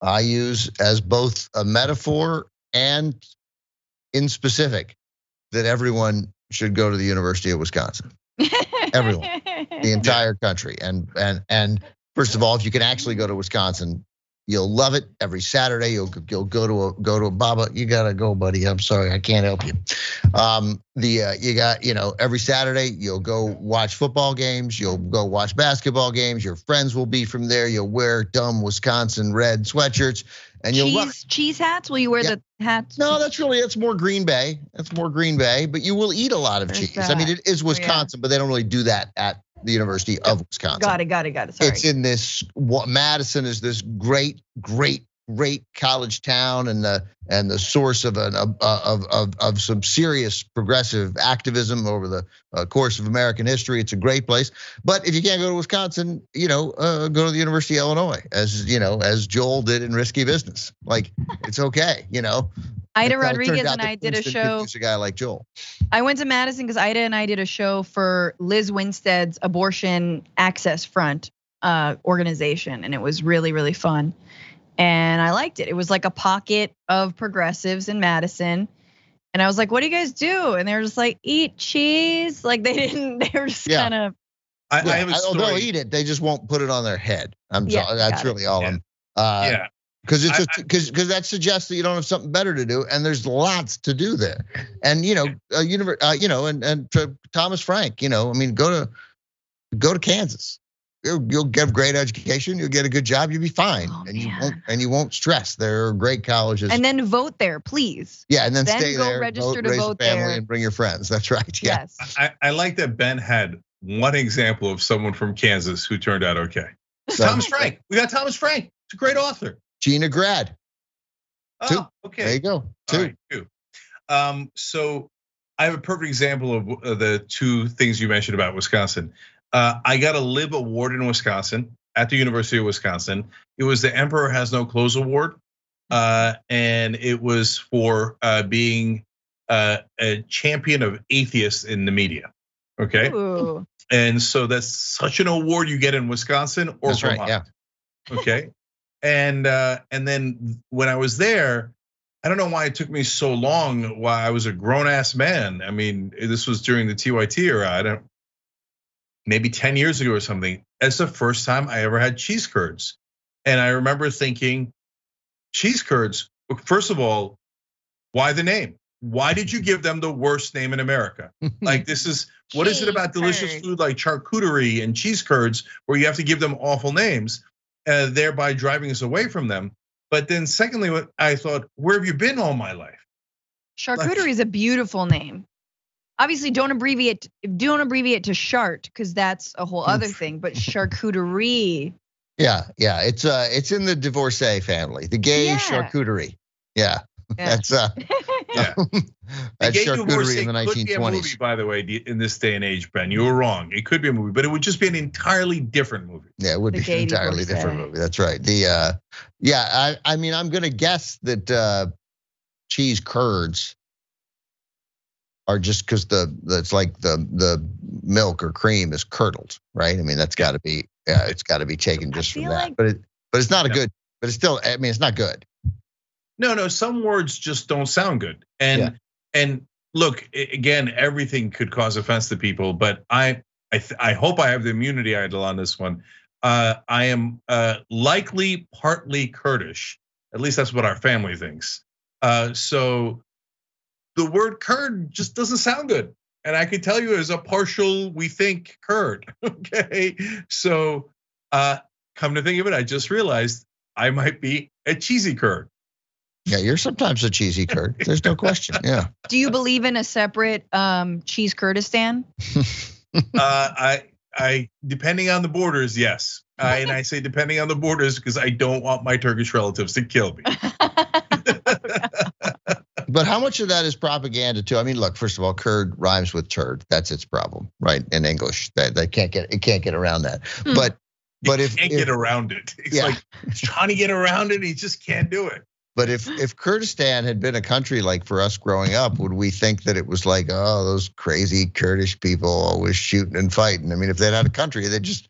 I use as both a metaphor and in specific that everyone should go to the University of Wisconsin, Everyone. the entire country, and and and first of all, if you can actually go to Wisconsin, you'll love it. Every Saturday, you'll you'll go to a go to a Baba. You gotta go, buddy. I'm sorry, I can't help you. Um, the uh, you got you know every Saturday you'll go watch football games. You'll go watch basketball games. Your friends will be from there. You'll wear dumb Wisconsin red sweatshirts, and you'll cheese cheese hats. Will you wear Yeah. the hats? No, that's really that's more Green Bay. That's more Green Bay, but you will eat a lot of There's cheese. I mean, that. it is Oh, yeah. Wisconsin, but they don't really do that at the University of Wisconsin. got it. Got it. Got it. Sorry. It's in this what Madison is this great, great, great college town and the and the source of an of of of, of some serious progressive activism over the uh, course of American history. It's a great place. But if you can't go to Wisconsin, you know, uh, go to the University of Illinois, as you know, as Joel did in Risky Business. Like it's okay, you know. Ida Rodriguez and I did a show. A guy like Joel. I went to Madison because Ida and I did a show for Lizz Winstead's Abortion Access Front uh, organization, and it was really, really fun. And I liked it. It was like a pocket of progressives in Madison. And I was like, "What do you guys do?" And they were just like, "Eat cheese." Like they didn't. They were just Yeah. kind of. I, Yeah, I have a oh, they'll eat it. They just won't put it on their head. I'm Yeah, sorry. That's got it. really all Yeah. I'm. Uh, yeah, because it's just because because that suggests that you don't have something better to do, and there's lots to do there. And you know, uh, univer- uh, you know, and and to Thomas Frank, you know, I mean, go to go to Kansas. You'll, you'll get a great education. You'll get a good job. You'll be fine, Oh, and you won't and you won't stress. There are great colleges. And then vote there, please. yeah, and then, then stay go there, register vote, to raise vote family, there. and bring your friends. That's right. Yeah. Yes. I, I like that Ben had one example of someone from Kansas who turned out okay. So, Thomas Frank. We got Thomas Frank. It's a great author. Gina Grad. Two. Oh, okay. There you go. Two. right, two. Um, so I have a perfect example of uh, the two things you mentioned about Wisconsin. Uh, I got a Lib Award in Wisconsin at the University of Wisconsin. It was the Emperor Has No Clothes Award. uh, and it was for uh, being uh, a champion of atheists in the media. Okay, Ooh. and so that's such an award you get in Wisconsin or That's right, Vermont. Okay, and uh, and then when I was there, I don't know why it took me so long. Why I was a grown ass man. I mean, this was during the TYT era. I don't, maybe ten years ago or something. That's the first time I ever had cheese curds, and I remember thinking, cheese curds. First of all, why the name? Why did you give them the worst name in America? Like this is what is it about delicious Cheese food like charcuterie and cheese curds where you have to give them awful names, uh, thereby driving us away from them? But then, secondly, what I thought, where have you been all my life? Charcuterie is a beautiful name. Obviously, don't abbreviate. Don't abbreviate to chart because that's a whole other thing. But charcuterie. Yeah, yeah. It's uh it's in the divorcee family, the gay Yeah. charcuterie. Yeah. Yeah. That's uh Yeah. that's Gay Divorcee charcuterie in the could be a movie, 1920s. by the way, in this day and age, Ben. You were wrong. It could be a movie, but it would just be an entirely different movie. Yeah, it would The be an entirely divorcee. different movie. That's right. The uh yeah, I I mean I'm gonna guess that uh cheese curds are just because the that's like the the milk or cream is curdled, right? I mean that's got to be yeah, it's got to be taken just from feel that. like- But it but it's not a good. But it's still. I mean, it's not good. No, no, some words just don't sound good. And Yeah. and look, again, everything could cause offense to people, but I I, th- I hope I have the immunity idol on this one. Uh, I am uh, likely partly Kurdish. At least that's what our family thinks. Uh, so the word Kurd just doesn't sound good. And I can tell you as a partial, we think Kurd. Okay. So uh, come to think of it, I just realized I might be a cheesy Kurd. Yeah, you're sometimes a cheesy curd. There's no question. Yeah. Do you believe in a separate um, cheese Kurdistan? uh, I, I, depending on the borders, yes. Uh, and I say depending on the borders because I don't want my Turkish relatives to kill me. But how much of that is propaganda too? I mean, look, first of all, curd rhymes with turd. That's its problem, right? In English, that they can't get it can't get around that. Hmm. But but you if, can't if get around it. It's Yeah. like he's trying to get around it, he just can't do it. but if if Kurdistan had been a country like for us growing up, would we think that it was like, oh, those crazy Kurdish people always shooting and fighting? I mean, if they'd had a country, they'd just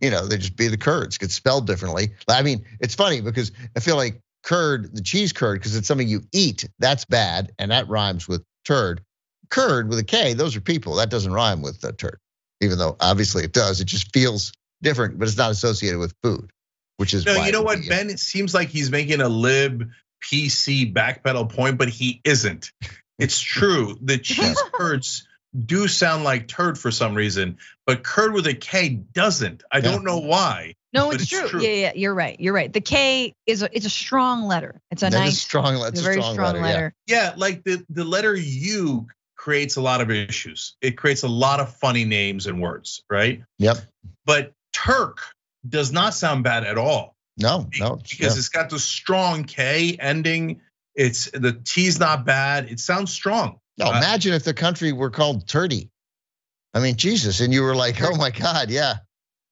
you know, they'd just be the Kurds, get spelled differently. I mean, it's funny because I feel like curd, the cheese curd, because it's something you eat, that's bad, and that rhymes with turd. Curd with a K, those are people. That doesn't rhyme with the turd, even though obviously it does. It just feels different, but it's not associated with food, which is No, you know what, uh, Ben? It seems like he's making a lib PC backpedal point, but he isn't. It's true. The cheese curds do sound like turd for some reason, but curd with a K doesn't. I Yeah. don't know why. No, it's, it's true. true. Yeah, yeah, you're right. You're right. The K is a, it's a strong letter. It's a That is nice, strong. That's it's a a very strong, strong, letter. yeah. letter. Yeah, like the, the letter U creates a lot of issues. It creates a lot of funny names and words, right? Yep. But Turk does not sound bad at all. No, no. because yeah. it's got the strong K ending. It's the T's not bad. It sounds strong. No, Uh, imagine if the country were called Turdy. I mean, Jesus, and you were like, oh my God, yeah.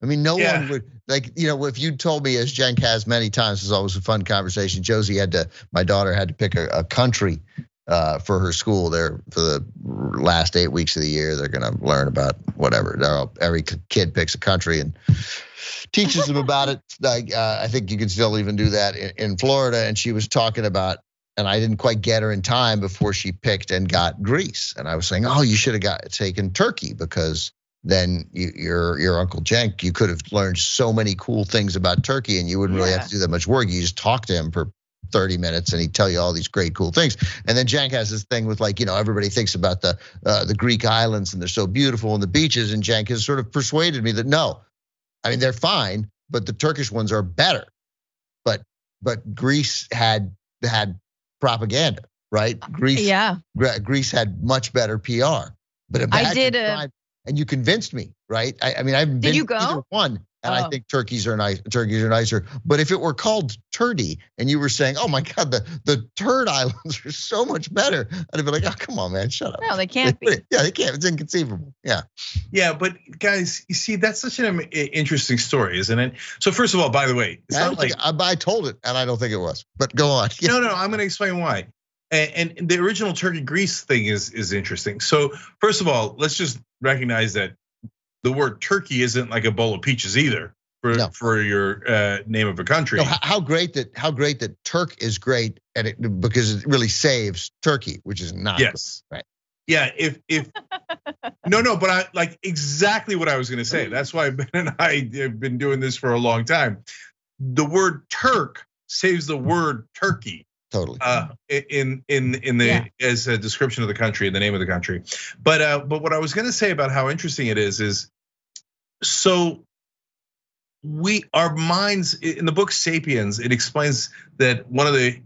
I mean, no Yeah. one would like, you know, if you told me, as Jen has many times, it's always a fun conversation. Josie had to, my daughter had to pick a, a country uh, for her school there for the last eight weeks of the year. They're going to learn about whatever. They're all, every kid picks a country and teaches them about it. Like, uh, I think you can still even do that in, in Florida. And she was talking about and I didn't quite get her in time before she picked and got Greece. And I was saying, oh, you should have got taken Turkey because then you, your your Uncle Cenk, you could have learned so many cool things about Turkey, and you wouldn't really have to do that much work. You just talk to him for 30 minutes, and he'd tell you all these great cool things. And then Cenk has this thing with like, you know, everybody thinks about the uh, the Greek islands and they're so beautiful and the beaches, and Cenk has sort of persuaded me that no, I mean they're fine, but the Turkish ones are better. But but Greece had had propaganda, right? Greece Yeah. Greece had much better PR. But I did a- and you convinced me, right? I, I mean, I haven't been you to go? either one. And I Oh. think turkeys are nice. Turkeys are nicer. But if it were called turdy, and you were saying, "Oh my God, the the turd islands are so much better," I'd be like, "Oh come on, man, shut up." No, they can't be. Yeah, they can't. It's inconceivable. Yeah. Yeah, but guys, you see, that's such an interesting story, isn't it? So first of all, by the way, it's I, not don't like think, I, I told it, and I don't think it was. But go on. Yeah. no, no. I'm going to explain why. And, and the original turkey Greece thing is is interesting. So first of all, let's just recognize that the word turkey isn't like a bowl of peaches either for No. for your uh, name of a country. No, how, great that how great that Turk is great and it because it really saves Turkey, which is not yes. Right. Yeah. If if no no, but I like exactly what I was going to say. That's why Ben and I have been doing this for a long time. The word Turk saves the word turkey. Totally. uh, in in in the Yeah. as a description of the country, the name of the country. But uh, but what I was going to say about how interesting it is is so we our minds in the book Sapiens it explains that one of the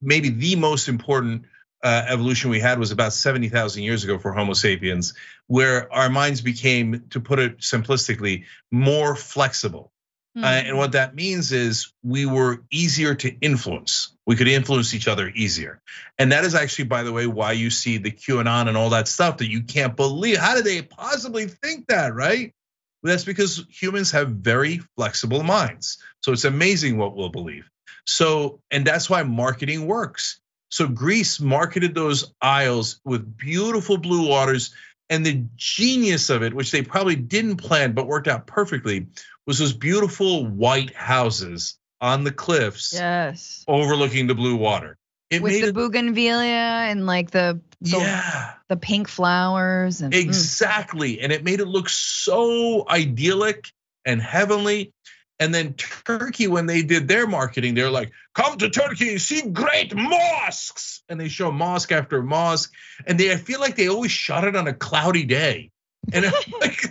maybe the most important uh, evolution we had was about 70,000 years ago for Homo sapiens, where our minds became, to put it simplistically, more flexible. Hmm. Uh, and what that means is we were easier to influence. We could influence each other easier. And that is actually, by the way, why you see the QAnon and all that stuff that you can't believe. How did they possibly think that, right? That's because humans have very flexible minds. So it's amazing what we'll believe. So, and that's why marketing works. So Greece marketed those isles with beautiful blue waters. And the genius of it, which they probably didn't plan but worked out perfectly, was those beautiful white houses on the cliffs yes. overlooking the blue water. It With made the it, bougainvillea and like the the, yeah, the pink flowers and mm. exactly. And it made it look so idyllic and heavenly. And then Turkey, when they did their marketing, they're like, come to Turkey, see great mosques. And they show mosque after mosque. And they I feel like they always shot it on a cloudy day. And like,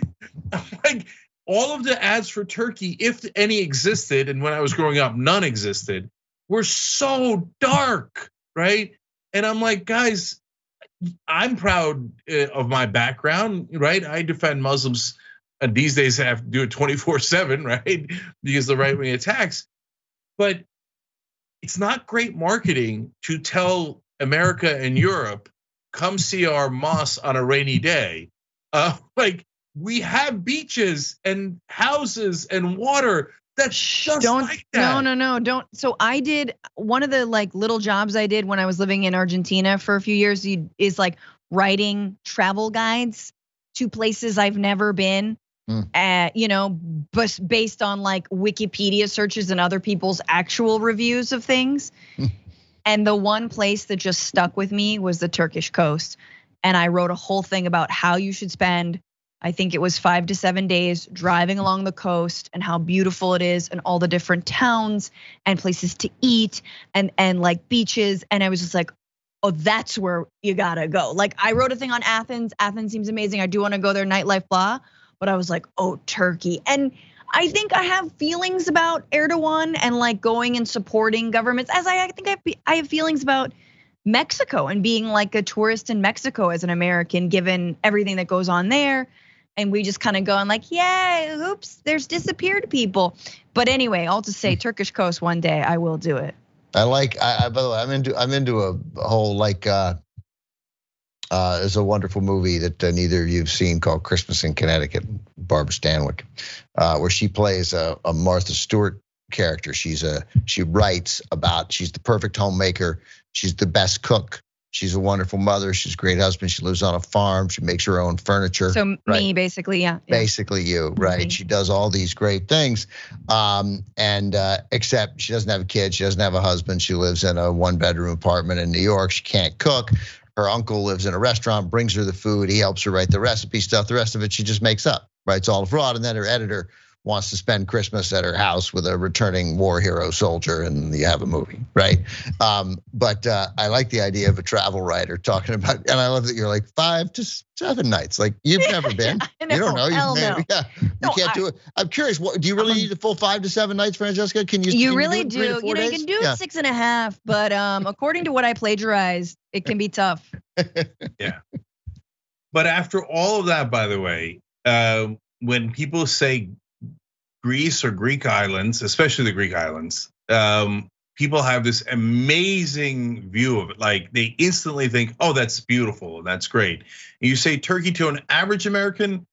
like all of the ads for Turkey, if any existed, and when I was growing up, none existed, were so dark, right? And I'm like, guys, I'm proud uh, of my background, right? I defend Muslims. And these days have to do it 24 7, right? Because the right wing attacks. But it's not great marketing to tell America and Europe, come see our mosque on a rainy day. Uh, like we have beaches and houses and water that's just don't like that. no no no don't so i did one of the like little jobs i did when i was living in argentina for a few years is like writing travel guides to places i've never been Mm. uh, you know bas- based on like wikipedia searches and other people's actual reviews of things Mm. and the one place that just stuck with me was the turkish coast and i wrote a whole thing about how you should spend I think it was five to seven days driving along the coast and how beautiful it is and all the different towns and places to eat and and like beaches. And I was just like, oh, that's where you gotta go. Like I wrote a thing on Athens. Athens seems amazing. I do want to go there, nightlife, blah. But I was like, oh, Turkey. And I think I have feelings about Erdogan and like going and supporting governments, as I, I think I I have feelings about Mexico and being like a tourist in Mexico as an American, given everything that goes on there and we just kind of going like, yeah, oops, there's disappeared people. But anyway, I'll just say, Turkish coast one day I will do it. I like. I, I by the way, I'm into. I'm into a whole like. uh uh, there's a wonderful movie that uh, neither of you've seen called Christmas in Connecticut, Barbara Stanwyck, uh, where she plays a, a Martha Stewart character. She's a she writes about she's the perfect homemaker. She's the best cook. She's a wonderful mother. She's a great husband. She lives on a farm. She makes her own furniture. So me, basically, yeah. basically you right she does all these great things um, and uh, except she doesn't have a kid she doesn't have a husband she lives in a one bedroom apartment in new york she can't cook her uncle lives in a restaurant brings her the food he helps her write the recipe stuff the rest of it she just makes up right it's all fraud and then her editor wants to spend christmas at her house with a returning war hero soldier and you have a movie right um, but uh, i like the idea of a travel writer talking about and i love that you're like five to seven nights like you've never been I you don't know. You've Hell never- no. Yeah, you No, can't I- do it. I'm curious. What do you really Um, need a full five to seven nights, Francesca? Can you? can You really it three to do. You know, you can do Yeah. it six and a half, but um, according to what I plagiarized, it can be tough. Yeah. But after all of that, by the way, uh, when people say Greece or Greek islands, especially the Greek islands, um, people have this amazing view of it. Like they instantly think, "Oh, that's beautiful, that's great." And you say Turkey to an average American,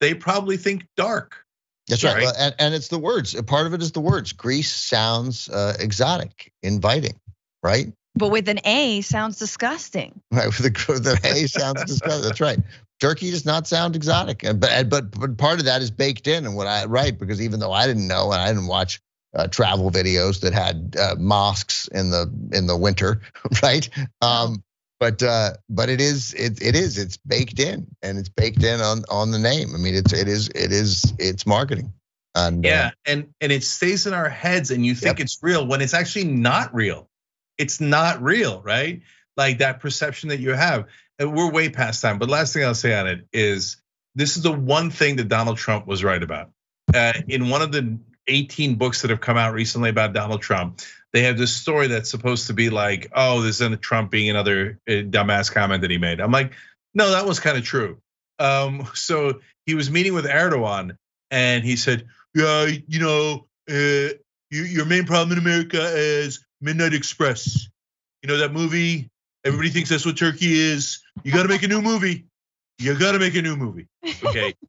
they probably think dark. That's right. Well, and, and it's the words. Part of it is the words. Greece sounds uh, exotic, inviting, right? But with an A sounds disgusting. Right, with the, with the A sounds disgusting. That's right. Turkey does not sound exotic, and but but but part of that is baked in, and what I right because even though I didn't know and I didn't watch uh, travel videos that had uh, mosques in the in the winter, right? Um, but uh, but it is it, it is it's baked in and it's baked in on on the name. I mean it's it is it is it's marketing. And uh, yeah, and and it stays in our heads, and you think yep. it's real when it's actually not real. It's not real, right? Like that perception that you have. And we're way past time, but last thing I'll say on it is this is the one thing that Donald Trump was right about. Uh, in one of the 18 books that have come out recently about Donald Trump, they have this story that's supposed to be like, oh, this is Trump being another uh, dumbass comment that he made. I'm like, no, that was kind of true. Um, so he was meeting with Erdogan, and he said, yeah, you know, uh, your main problem in America is Midnight Express. You know that movie? Everybody thinks that's what Turkey is. You got to make a new movie. You got to make a new movie. Okay.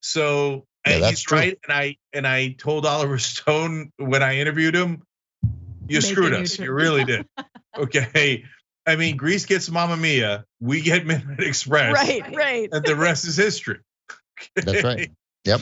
So yeah, he's true. right, and I and I told Oliver Stone when I interviewed him, you screwed us. You really did. Okay. I mean, Greece gets Mamma Mia, we get Midnight Express. Right, right. And the rest is history. Okay? That's right. Yep.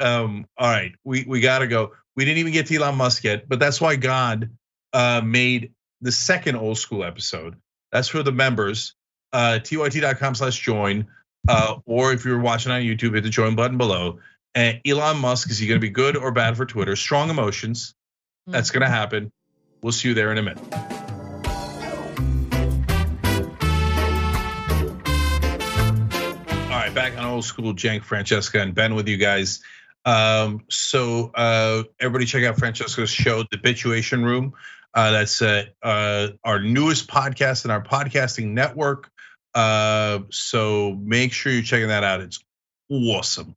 Um, all right, we, we gotta go. We didn't even get to Elon Musk yet, but that's why God uh, made the second old school episode. That's for the members. Uh, tyt.com slash join. Uh, or if you're watching on YouTube, hit the join button below. And Elon Musk, is he gonna be good or bad for Twitter? Strong emotions. That's gonna happen. We'll see you there in a minute. All right, back on old school, Cenk, Francesca, and Ben with you guys. Um, so uh, everybody check out Francesca's show, The Bitchuation Room. Uh, that's uh, uh, our newest podcast in our podcasting network. Uh, so make sure you're checking that out. It's awesome.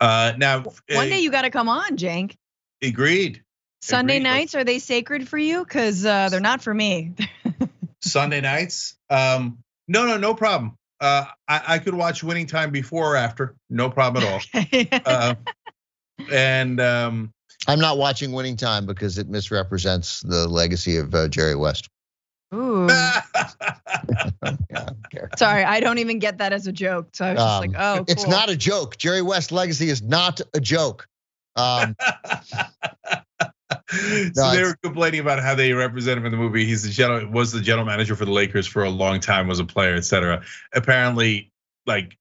Uh, now, one day you got to come on, Cenk. Agreed. Sunday agreed. nights are they sacred for you? Because uh, they're not for me. Sunday nights? Um, no, no, no problem. Uh, I, I, could watch Winning Time before or after, no problem at all. uh, and um, I'm not watching Winning Time because it misrepresents the legacy of uh, Jerry West. Ooh. Sorry, I don't even get that as a joke. So I was just um, like, oh, cool. it's not a joke. Jerry West legacy is not a joke. Um, so they were complaining about how they represent him in the movie. He's the general was the general manager for the Lakers for a long time, was a player, etc. Apparently, like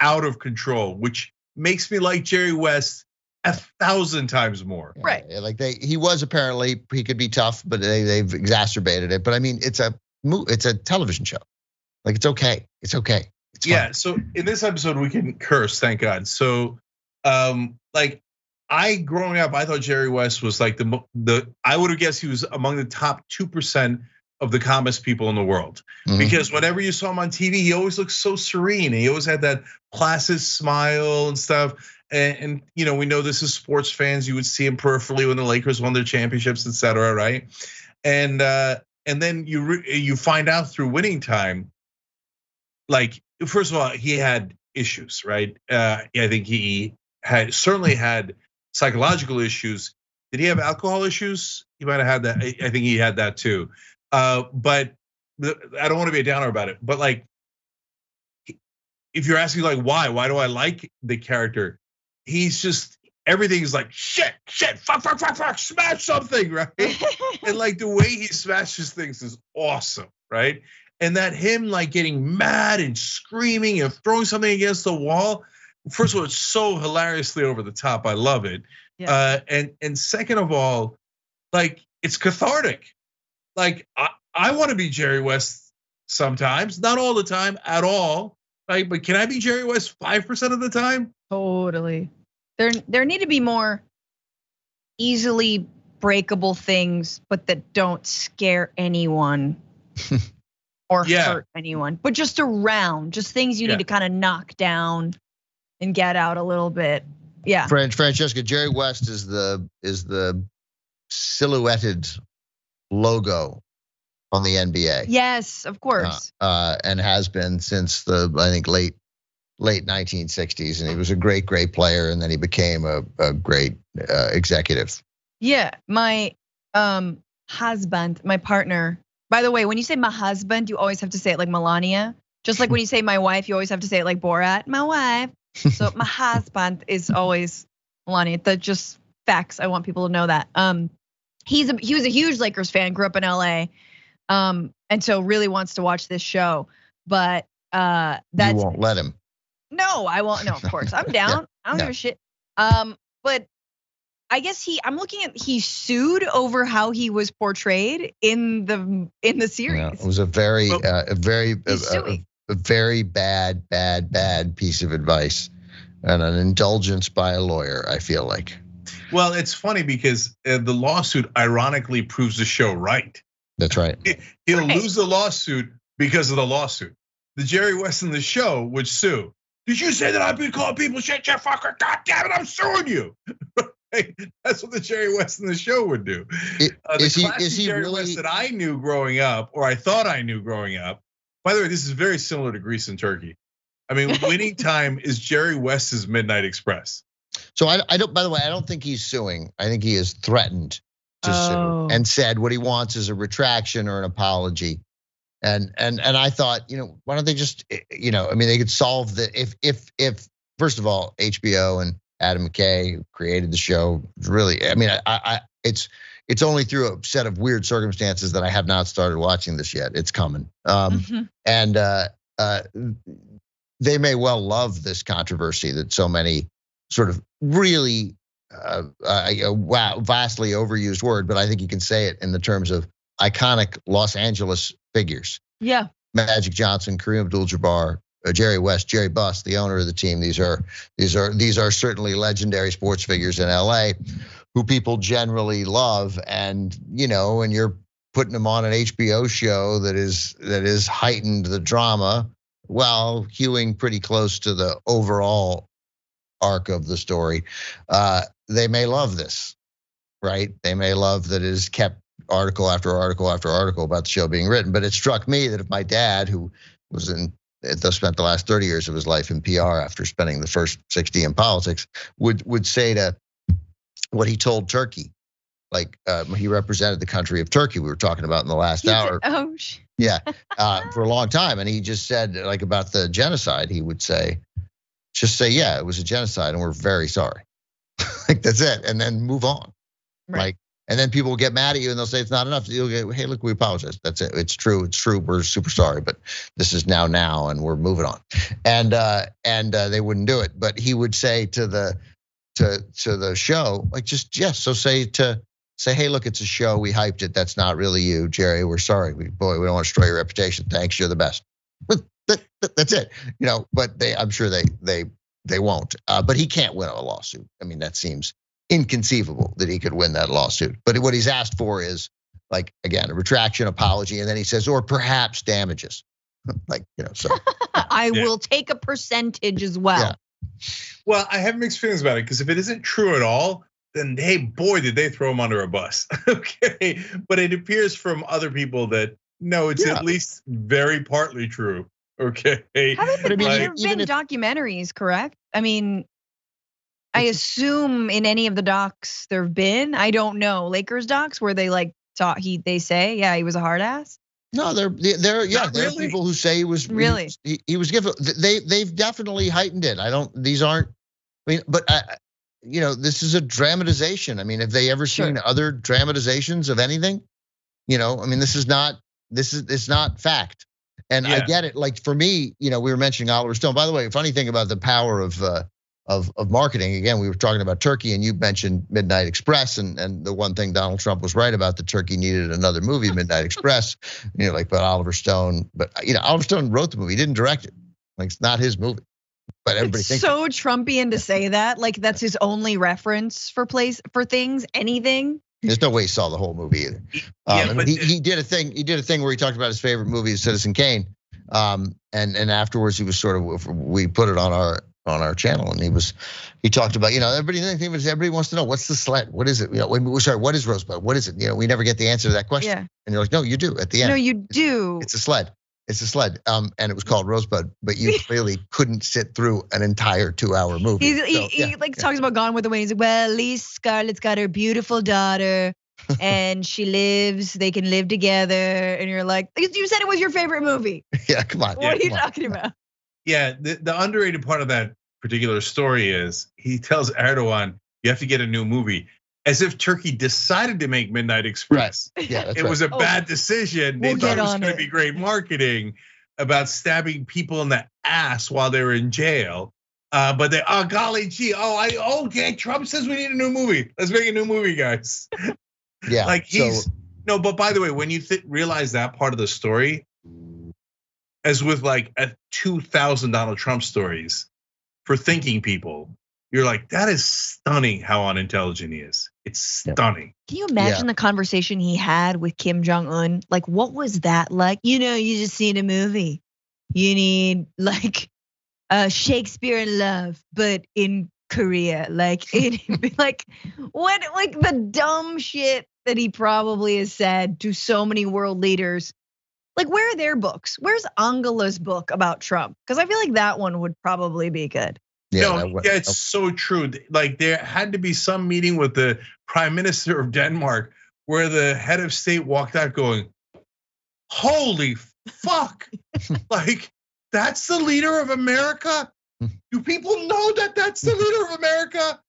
out of control, which makes me like Jerry West a thousand times more. Right. Yeah, like they, he was apparently he could be tough, but they they've exacerbated it. But I mean, it's a it's a television show. Like it's okay. It's okay. It's yeah. So in this episode, we can curse, thank God. So, um, like I growing up, I thought Jerry West was like the the I would have guessed he was among the top two percent of the calmest people in the world. Mm-hmm. Because whenever you saw him on TV, he always looked so serene. He always had that placid smile and stuff. And, and, you know, we know this is sports fans. You would see him peripherally when the Lakers won their championships, et cetera, right? And uh, and then you re- you find out through winning time, like first of all, he had issues, right? Uh, I think he had certainly had psychological issues. Did he have alcohol issues? He might have had that. I think he had that too. Uh, but I don't want to be a downer about it. But like, if you're asking like why, why do I like the character? He's just everything's like shit, shit, fuck, fuck, fuck, fuck, smash something, right? and like the way he smashes things is awesome, right? And that him like getting mad and screaming and throwing something against the wall first of all, it's so hilariously over the top. I love it. Yeah. Uh, and and second of all, like it's cathartic. Like I, I want to be Jerry West sometimes, not all the time at all. Right, but can I be Jerry West five percent of the time? Totally. There there need to be more easily breakable things, but that don't scare anyone. or yeah. hurt anyone, but just around, just things you yeah. need to kind of knock down and get out a little bit. Yeah. Fran- Francesca, Jerry West is the is the silhouetted logo on the NBA. Yes, of course. uh, and has been since the I think late late 1960s. And he was a great, great player, and then he became a, a great uh, executive. Yeah, my um husband, my partner. By the way, when you say my husband, you always have to say it like Melania. Just like when you say my wife, you always have to say it like Borat, my wife. So my husband is always Melania. That just facts. I want people to know that. Um, he's a he was a huge Lakers fan. Grew up in LA, um, and so really wants to watch this show. But uh, that's you won't let him. No, I won't. No, of course. I'm down. I don't yeah. give a shit. Um, but I guess he I'm looking at he sued over how he was portrayed in the in the series. Yeah, it was a very, Well, uh, a very, a, He's a- suing. a very bad, bad, bad piece of advice, and an indulgence by a lawyer. I feel like Well, it's funny because uh, the lawsuit ironically proves the show right. that's right. He'll Right. lose the lawsuit because of the lawsuit. The Jerry West in the show would sue. Did you say that I've been calling people shit, you fucker? God damn it, I'm suing you. Right? That's what the Jerry West in the show would do. I- Uh, the is he- classic is he Jerry really- West that I knew growing up, or I thought I knew growing up. By the way, this is very similar to Greece and Turkey. I mean, winning time is Jerry West's Midnight Express. So I, I don't. By the way, I don't think he's suing. I think he is threatened to Oh. sue and said what he wants is a retraction or an apology. And and and I thought, you know, why don't they just, eh, you know, I mean, they could solve the if if if first of all, HBO and Adam McKay who created the show really. I mean, I, I it's it's only through a set of weird circumstances that I have not started watching this yet. It's coming. Um, Mhm. and uh, uh, they may well love this controversy that so many sort of really uh, uh, wow, vastly overused word, but I think you can say it in the terms of iconic Los Angeles figures: Yeah. Magic Johnson, Kareem Abdul-Jabbar, uh, Jerry West, Jerry Buss, the owner of the team. These are these are these are certainly legendary sports figures in LA, who people generally love, and you know, when you're putting them on an HBO show that is that is heightened the drama while hewing pretty close to the overall arc of the story. Uh, they may love this, right? They may love that it is kept article after article after article about the show being written. But it struck me that if my dad, who was in thus spent the last 30 years of his life in PR after spending the first 60 in politics, would would say to what he told Turkey, like uh, he represented the country of Turkey. We were talking about in the last He did- hour oh, sh- yeah, uh, for a long time. And he just said, like about the genocide, he would say, just say, yeah, it was a genocide, and we're very sorry. like that's it, and then move on. Right. Like, and then people will get mad at you, and they'll say it's not enough. You'll get, hey, look, we apologize. That's it. It's true. It's true. We're super sorry, but this is now now, and we're moving on. And uh, and uh, they wouldn't do it. But he would say to the to to the show, like just yes. So say to say, hey, look, it's a show. We hyped it. That's not really you, Jerry. We're sorry. We boy, we don't want to destroy your reputation. Thanks. You're the best. But that, that- that's it. You know. But they, I'm sure they they they won't. Uh, but he can't win a lawsuit. I mean, that seems inconceivable that he could win that lawsuit. But what he's asked for is like again a retraction, apology, and then he says, or perhaps damages. like you know, so I Yeah. will take a percentage as well. Yeah. Well, I have mixed feelings about it because if it isn't true at all, then hey, boy, did they throw him under a bus. okay. But it appears from other people that no, it's Yeah. at least very partly true. Okay. Haven't there been, Like- there have been documentaries, correct? I mean, I assume in any of the docs there have been. I don't know Lakers docs where they like taught he they say yeah he was a hard ass. No, they're they're yeah, Not there are people who say he was he Really? was- he, he was given they they've definitely heightened it. I don't these aren't I mean, but I, you know, this is a dramatization. I mean, have they ever Sure. seen other dramatizations of anything? You know, I mean, this is not this is it's not fact. And I get it. Like for me, you know, we were mentioning Oliver Stone. By the way, funny thing about the power of uh, of of marketing. Again, we were talking about Turkey, and you mentioned Midnight Express, and and the one thing Donald Trump was right about that Turkey needed another movie, Midnight Express. You know, like but Oliver Stone, but you know, Oliver Stone wrote the movie, he didn't direct it. Like it's not his movie, but everybody It's thinks. so Trumpian to say that. Like that's his only reference for place for things, anything. There's no way he saw the whole movie either. Um, Yeah, and but he, he did a thing. He did a thing where he talked about his favorite movie, Citizen Kane. Um, and and afterwards he was sort of we put it on our on our channel, and he was he talked about you know everybody everybody wants to know what's the sled, what is it? You know, we- sorry, what is Rosebud? What is it? You know, we never get the answer to that question, Yeah. and you're like, no, you do at the end. No, you do. It's a sled. It's a sled. Um, and it was called Rosebud, but you clearly couldn't sit through an entire two-hour movie. He, So, he yeah, like yeah. talks about Gone with the Wind. He's like, well, at least Scarlett's got her beautiful daughter, and she lives. They can live together. And you're like, you said it was your favorite movie. Yeah, come on. What are you on. talking about? Yeah, the, the underrated part of that particular story is he tells Erdogan, "You have to get a new movie," as if Turkey decided to make Midnight Express. Yeah, that's it right. was a Oh, bad decision. They we'll thought it was going to be great marketing about stabbing people in the ass while they were in jail. Uh, but they, oh golly gee, oh I, oh okay, Trump says we need a new movie. Let's make a new movie, guys. yeah. like so- he's no, but by the way, when you th- realize that part of the story, as with like a two thousand Donald Trump stories for thinking people, you're like, that is stunning how unintelligent he is. It's Yeah. stunning. Can you imagine the conversation he had with Kim Jong Un? Like, what was that like? You know, you just need a movie. You need like uh Shakespeare in Love, but in Korea. Like, it, like what? Like the dumb shit that he probably has said to so many world leaders. Like, where are their books? Where's Angela's book about Trump? Because I feel like that one would probably be good. yeah, no, that yeah, it's so true. Like there had to be some meeting with the prime minister of Denmark where the head of state walked out going, "Holy fuck!" like that's the leader of America. Do people know that that's the leader of America?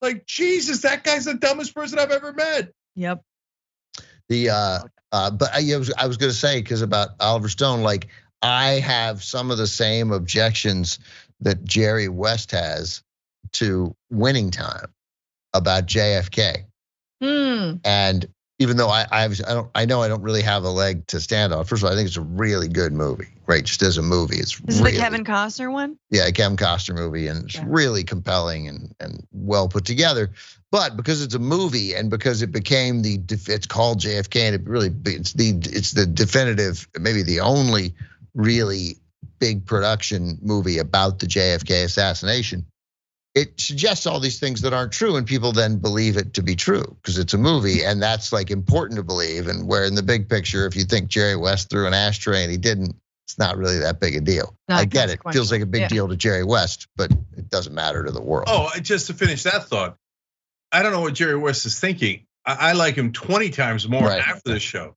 Like Jesus, that guy's the dumbest person I've ever met. Yep. The uh, uh, but I, I was I was gonna say because about Oliver Stone, like I have some of the same objections that Jerry West has to Winning Time about JFK, Hmm. and even though I I, was, I don't I know I don't really have a leg to stand on. First of all, I think it's a really good movie, right? Just as a movie, it's This is really the Kevin Costner one. yeah, a Kevin Costner movie, and it's Yeah. really compelling and and well put together. But because it's a movie and because it became the it's called JFK and it really it's the it's the definitive maybe the only really big production movie about the JFK assassination. It suggests all these things that aren't true, and people then believe it to be true because it's a movie, and that's like important to believe. And where in the big picture, if you think Jerry West threw an ashtray and he didn't, it's not really that big a deal. Not I get it. Feels like a big Yeah. deal to Jerry West, but it doesn't matter to the world. Oh, just to finish that thought, I don't know what Jerry West is thinking. I, I like him 20 times more Right. after the show.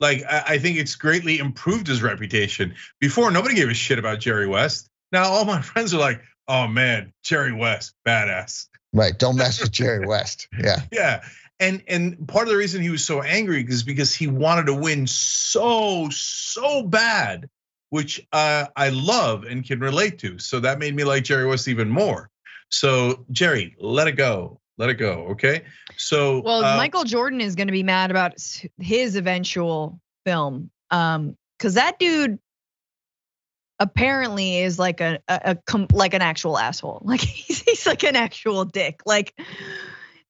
Like, I, I think it's greatly improved his reputation. Before, nobody gave a shit about Jerry West. Now, all my friends are like, oh man, Jerry West, badass. Right. Don't mess with Jerry West. Yeah. Yeah. And and part of the reason he was so angry is because he wanted to win so so bad, which uh, I love and can relate to. So that made me like Jerry West even more. So Jerry, let it go, let it go. Okay. So Well, uh, Michael Jordan is going to be mad about his eventual film, um, because that dude apparently is like a, a, a com- like an actual asshole. Like he's, he's like an actual dick. Like,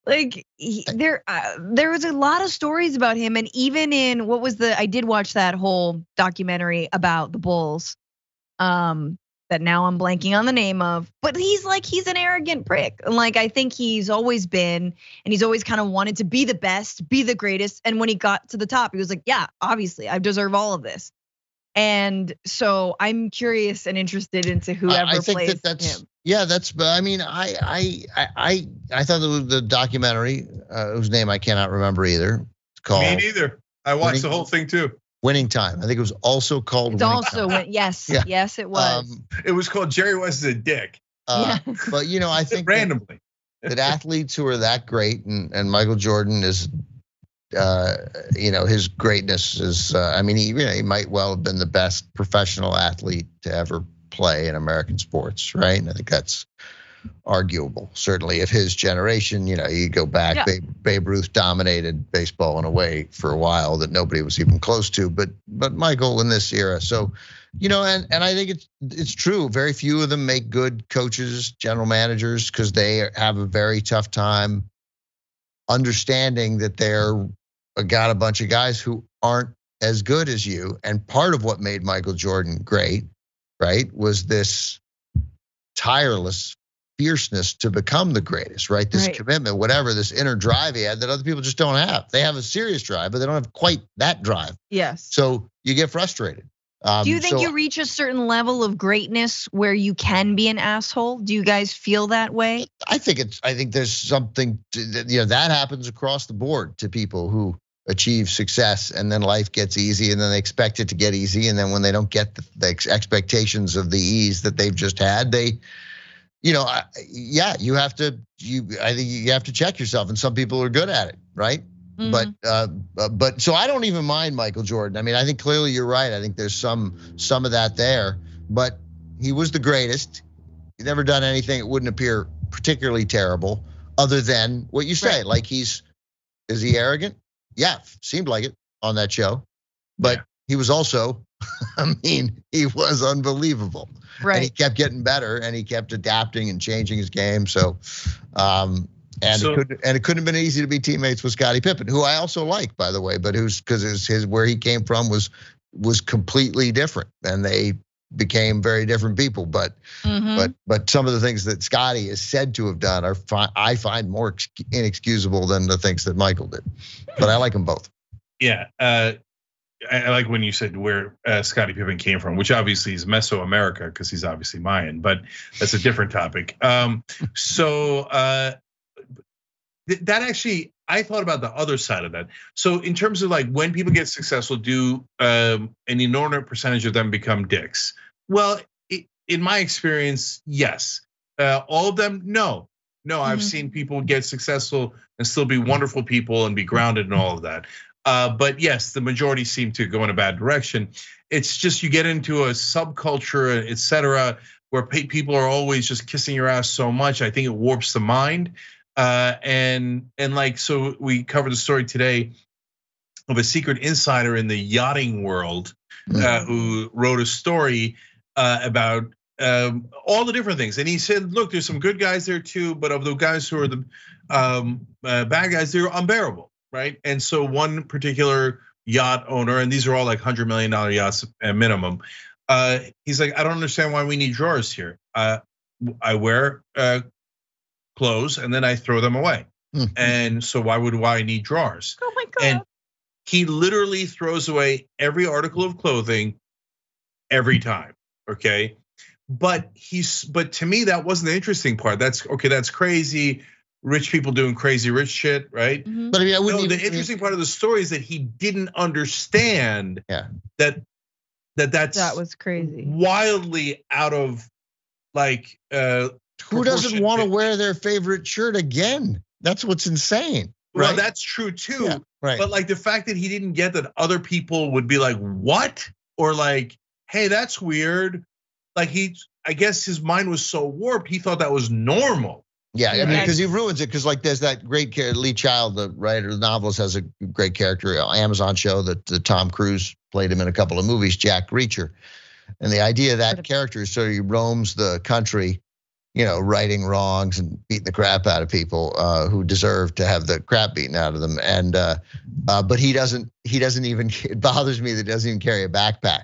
like he, there uh, there was a lot of stories about him, and even in what was the I did watch that whole documentary about the Bulls. Um, that now I'm blanking on the name of, but he's like he's an arrogant prick. And like I think he's always been and he's always kind of wanted to be the best, be the greatest. And when he got to the top, he was like, yeah, obviously, I deserve all of this. And so I'm curious and interested into whoever I think plays that that's him. yeah. That's. but I mean, I I I I, I thought the, the documentary uh, whose name I cannot remember either. It's called me neither. I watched Winning- the whole thing too. Winning Time. I think it was also called. It's Winning also Time. when, yes, Yeah. yes, it was. Um, It was called Jerry West is a dick. uh, Yeah. But you know, I think that- randomly. that athletes who are that great and, and Michael Jordan is uh, you know his greatness is uh, I mean he you know, he might well have been the best professional athlete to ever play in American sports right and I think that's arguable. Certainly of his generation you know you go back Yeah. Babe, Babe Ruth dominated baseball in a way for a while that nobody was even close to but but Michael in this era. So you know and and I think it's it's true. Very few of them make good coaches general managers because they have a very tough time understanding that they're uh, got a bunch of guys who aren't as good as you. And part of what made Michael Jordan great right was this tireless fierceness to become the greatest, right? This Right. commitment, whatever, this inner drive he had that other people just don't have. They have a serious drive, but they don't have quite that drive. Yes. So you get frustrated. Um, Do you think so you reach a certain level of greatness where you can be an asshole? Do you guys feel that way? I think it's. I think there's something. To, that, you know that happens across the board to people who achieve success, and then life gets easy, and then they expect it to get easy, and then when they don't get the, the ex- expectations of the ease that they've just had, they, you know, I, yeah, you have to. You, I think you have to check yourself, and some people are good at it, right? But Mhm. uh, uh, but so I don't even mind Michael Jordan. I mean, I think clearly you're right. I think there's some some of that there. But he was the greatest. He's never done anything that wouldn't appear particularly terrible, other than what you say. Right. Like he's is he arrogant? Yeah, seemed like it on that show. But Yeah. he was also, I mean, he was unbelievable and he kept getting better and he kept adapting and changing his game. So, um, and So- it could and it couldn't have been easy to be teammates with Scottie Pippen, who I also like, by the way, but who's because his, his where he came from was was completely different, and they became very different people. But Mhm. but but some of the things that Scottie is said to have done are fi- I find more ex- inexcusable than the things that Michael did. But I like them both. Yeah, uh, I, like when you said where uh, Scottie Pippen came from, which obviously is Mesoamerica because he's obviously Mayan, but that's a different topic. Um, so uh, th- that actually, I thought about the other side of that. So in terms of like when people get successful, do um, an inordinate percentage of them become dicks? Well, i in my experience, yes. Uh, all of them, no. No, I've Mhm. seen people get successful and still be wonderful people and be grounded and all of that. Uh, but yes, the majority seem to go in a bad direction. It's just you get into a subculture, et cetera, where people are always just kissing your ass so much. I think it warps the mind. Uh, and and like so, we covered the story today of a secret insider in the yachting world uh, who wrote a story uh, about um, all the different things. And he said, look, there's some good guys there too, but of the guys who are the um, uh, bad guys, they're unbearable, right? And so one particular yacht owner, and these are all like hundred million dollar yachts at minimum. Uh, he's like, I don't understand why we need drawers here. Uh, I wear uh, clothes and then I throw them away. Hmm. And so why would why I need drawers? oh my god. And he literally throws away every article of clothing every time. Okay. But he's but to me, that wasn't the interesting part. That's okay, that's crazy. Rich people doing crazy rich shit, right? Mhm. But I mean, I wouldn't No, even. the interesting part of the story is that he didn't understand Yeah. that that that's that was crazy. wildly out of like uh Who doesn't want to wear their favorite shirt again? That's what's insane. well right? that's true too Yeah, right. But like the fact that he didn't get that other people would be like, what? Or like, hey, that's weird. Like he, I guess his mind was so warped, he thought that was normal. Yeah, I mean, because he ruins it. Because like, there's that great character, Lee Child, the writer, the novelist, has a great character, uh, Amazon show that the Tom Cruise played him in a couple of movies, Jack Reacher, and the idea of that character is so he roams the country, you know, righting wrongs and beating the crap out of people uh, who deserve to have the crap beaten out of them, and uh, uh, but he doesn't, he doesn't even. It bothers me that he doesn't even carry a backpack,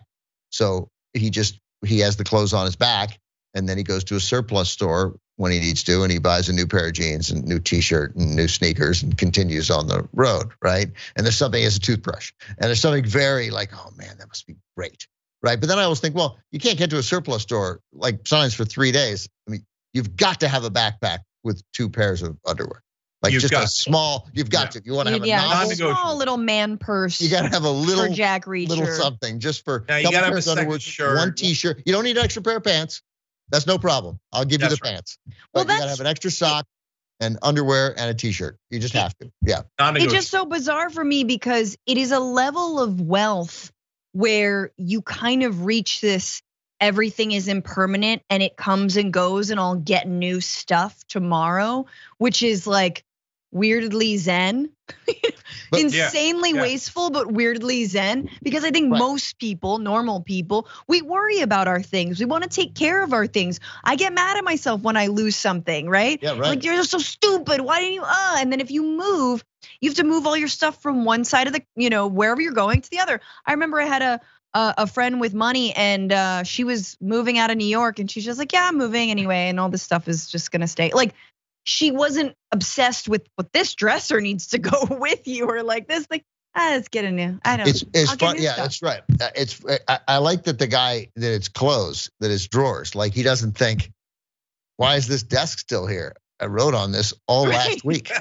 so he just he has the clothes on his back, and then he goes to a surplus store when he needs to and he buys a new pair of jeans and new t-shirt and new sneakers and continues on the road right? And there's something as a toothbrush. And there's something very like oh man that must be great right? But then i always think well you can't get to a surplus store like signs for three days. I mean you've got to have a backpack with two pairs of underwear. Like You've just got a to. small you've got to. If you want to have a yeah, novel a Non-negotiable. small little man purse you got to have a little for Jack Reacher. little something just for Now, you gotta have a second underwear, shirt. one t-shirt. You don't need an extra pair of pants that's no problem. I'll give you the right. pants. Well, but you gotta that's- have an extra sock and underwear and a t-shirt. You just have to. Yeah. It's just so bizarre for me because it is a level of wealth where you kind of reach this everything is impermanent and it comes and goes and I'll get new stuff tomorrow, which is like weirdly zen. But- Insanely yeah. wasteful, but weirdly zen. Because I think Right. most people, normal people, we worry about our things. We want to take care of our things. I get mad at myself when I lose something, right? Yeah, right. Like you're just so stupid. Why didn't you? Uh, and then if you move, you have to move all your stuff from one side of the, you know, wherever you're going to the other. I remember I had a a, a friend with money, and uh, she was moving out of New York, and she's just like, "Yeah, I'm moving anyway," and all this stuff is just gonna stay. Like, she wasn't obsessed with what this dresser needs to go with you, or like this. Like, ah, let's get a new. I don't. It's it's I'll fun. Yeah, stuff. that's right. Uh, It's I, I like that the guy that it's clothes, that it's drawers. Like he doesn't think, why is this desk still here? I wrote on this all last week.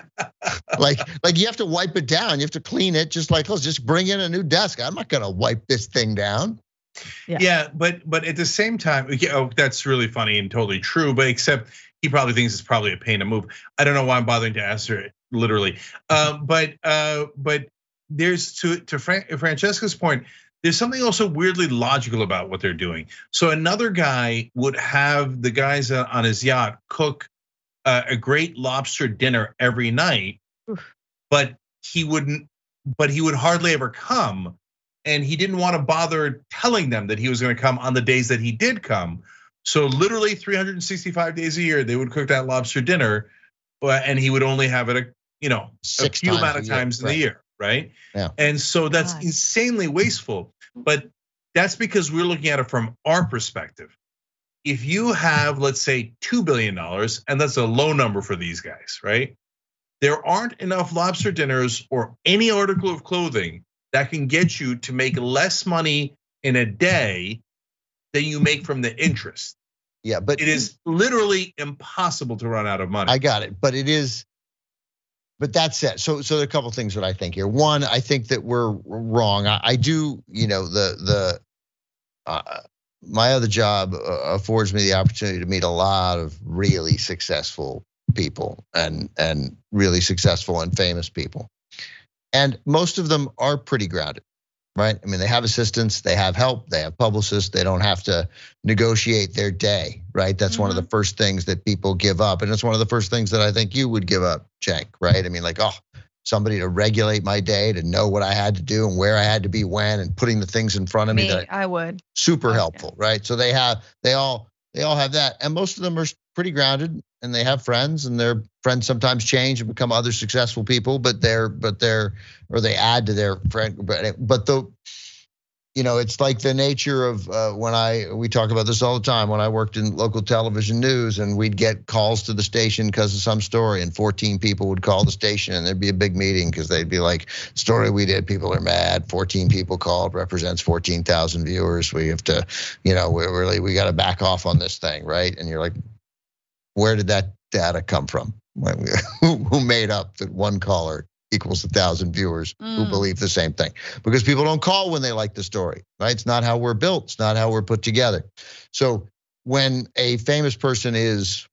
like like you have to wipe it down. You have to clean it. Just like let's just bring in a new desk. I'm not gonna wipe this thing down. Yeah. Yeah. but but at the same time, yeah, oh, that's really funny and totally true. But except he probably thinks it's probably a pain to move. I don't know why I'm bothering to answer it literally. Um, but uh, but there's to to Fran- Francesca's point. There's something also weirdly logical about what they're doing. So another guy would have the guys uh, on his yacht cook uh, a great lobster dinner every night, Oof. but he wouldn't. But he would hardly ever come and he didn't want to bother telling them that he was going to come on the days that he did come. So literally 365 days a year, they would cook that lobster dinner, but and he would only have it, a, you know, Six a few amount a of year, times in right. the year, right? Yeah. And so oh that's God. insanely wasteful. But that's because we're looking at it from our perspective. If you have, let's say, $2 billion, and that's a low number for these guys, right? There aren't enough lobster dinners or any article of clothing that can get you to make less money in a day than you make from the interest. Yeah, but It is literally impossible to run out of money. I got it, but it is. But that's it. So, so there are a couple things that I think here. One, I think that we're wrong. I, I do, you know, the the uh, my other job uh, affords me the opportunity to meet a lot of really successful people and and really successful and famous people, and most of them are pretty grounded, right? I mean, they have assistants, they have help, they have publicists, they don't have to negotiate their day, right? That's one of the mm-hmm. first things that people give up. And it's one of the first things that I think you would give up, Cenk, right? I mean, like, oh, somebody to regulate my day, to know what I had to do and where I had to be when, and putting the things in front of me, Me, that I would. super Oh, yeah. helpful, right? So they have, they all, they all have that. And most of them are pretty grounded and they have friends and their friends sometimes change and become other successful people, but they're, but they're, or they add to their friend, but, but the, you know, it's like the nature of uh, when I we talk about this all the time. When I worked in local television news, and we'd get calls to the station because of some story, and 14 people would call the station, and there'd be a big meeting because they'd be like, "Story we did, people are mad. 14 people called, represents 14,000 viewers. We have to, you know, we really we got to back off on this thing, right?" And you're like, "Where did that data come from? Who who made up that one caller equals a thousand viewers who Mm. believe the same thing because people don't call when they like the story, right? It's not how we're built, it's not how we're put together. So when a famous person is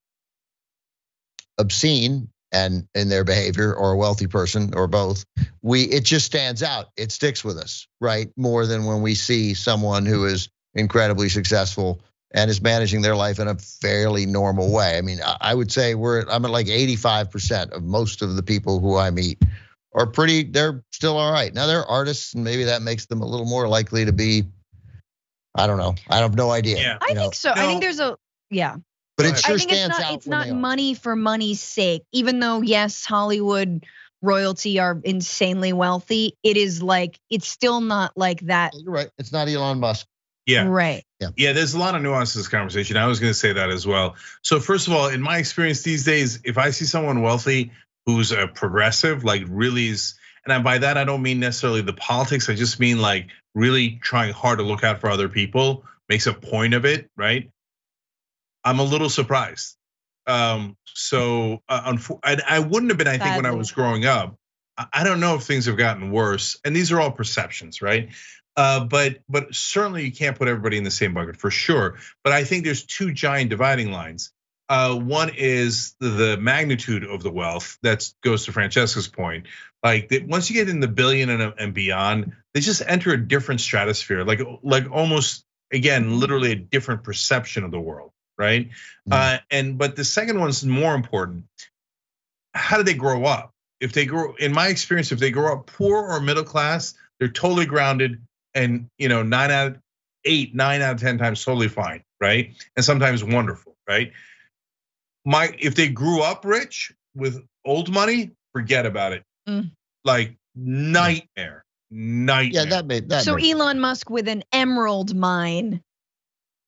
obscene and in their behavior or a wealthy person or both, we it just stands out. It sticks with us, right? More than when we see someone who is incredibly successful and is managing their life in a fairly normal way. I mean, I I would say we're I'm at like 85% of most of the people who I meet are pretty they're still all right. Now they're artists and maybe that makes them a little more likely to be I don't know. I have no idea. Yeah. I you know, think so. I think there's a yeah. but Go it sure I think it's stands not out it's not they are. money for money's sake. Even though yes, Hollywood royalty are insanely wealthy, it is like it's still not like that. You're right. It's not Elon Musk. Yeah. Right. Yeah, there's a lot of nuance to this conversation. I was going to say that as well. So first of all, in my experience these days, if I see someone wealthy who's a progressive, like really is, and by that I don't mean necessarily the politics. I just mean like really trying hard to look out for other people, makes a point of it, right? I'm a little surprised. Um, so uh, I, I wouldn't have been. I think when I was growing up, I- I don't know if things have gotten worse, and these are all perceptions, right? Uh, but but certainly you can't put everybody in the same bucket for sure. But I think there's two giant dividing lines. Uh, one is the, magnitude of the wealth that goes to Francesca's point. Like that once you get in the billion and, and beyond, they just enter a different stratosphere. Like like almost again, literally a different perception of the world, right? Mhm. Uh, and but the second one's more important. How do they grow up? If they grow, in my experience, if they grow up poor or middle class, they're totally grounded and you know nine out of eight, nine out of ten times totally fine, right? And sometimes wonderful, right? My if they grew up rich with old money, forget about it. Mm. Like nightmare, nightmare. Yeah, that made that. So makes- Elon Musk with an emerald mine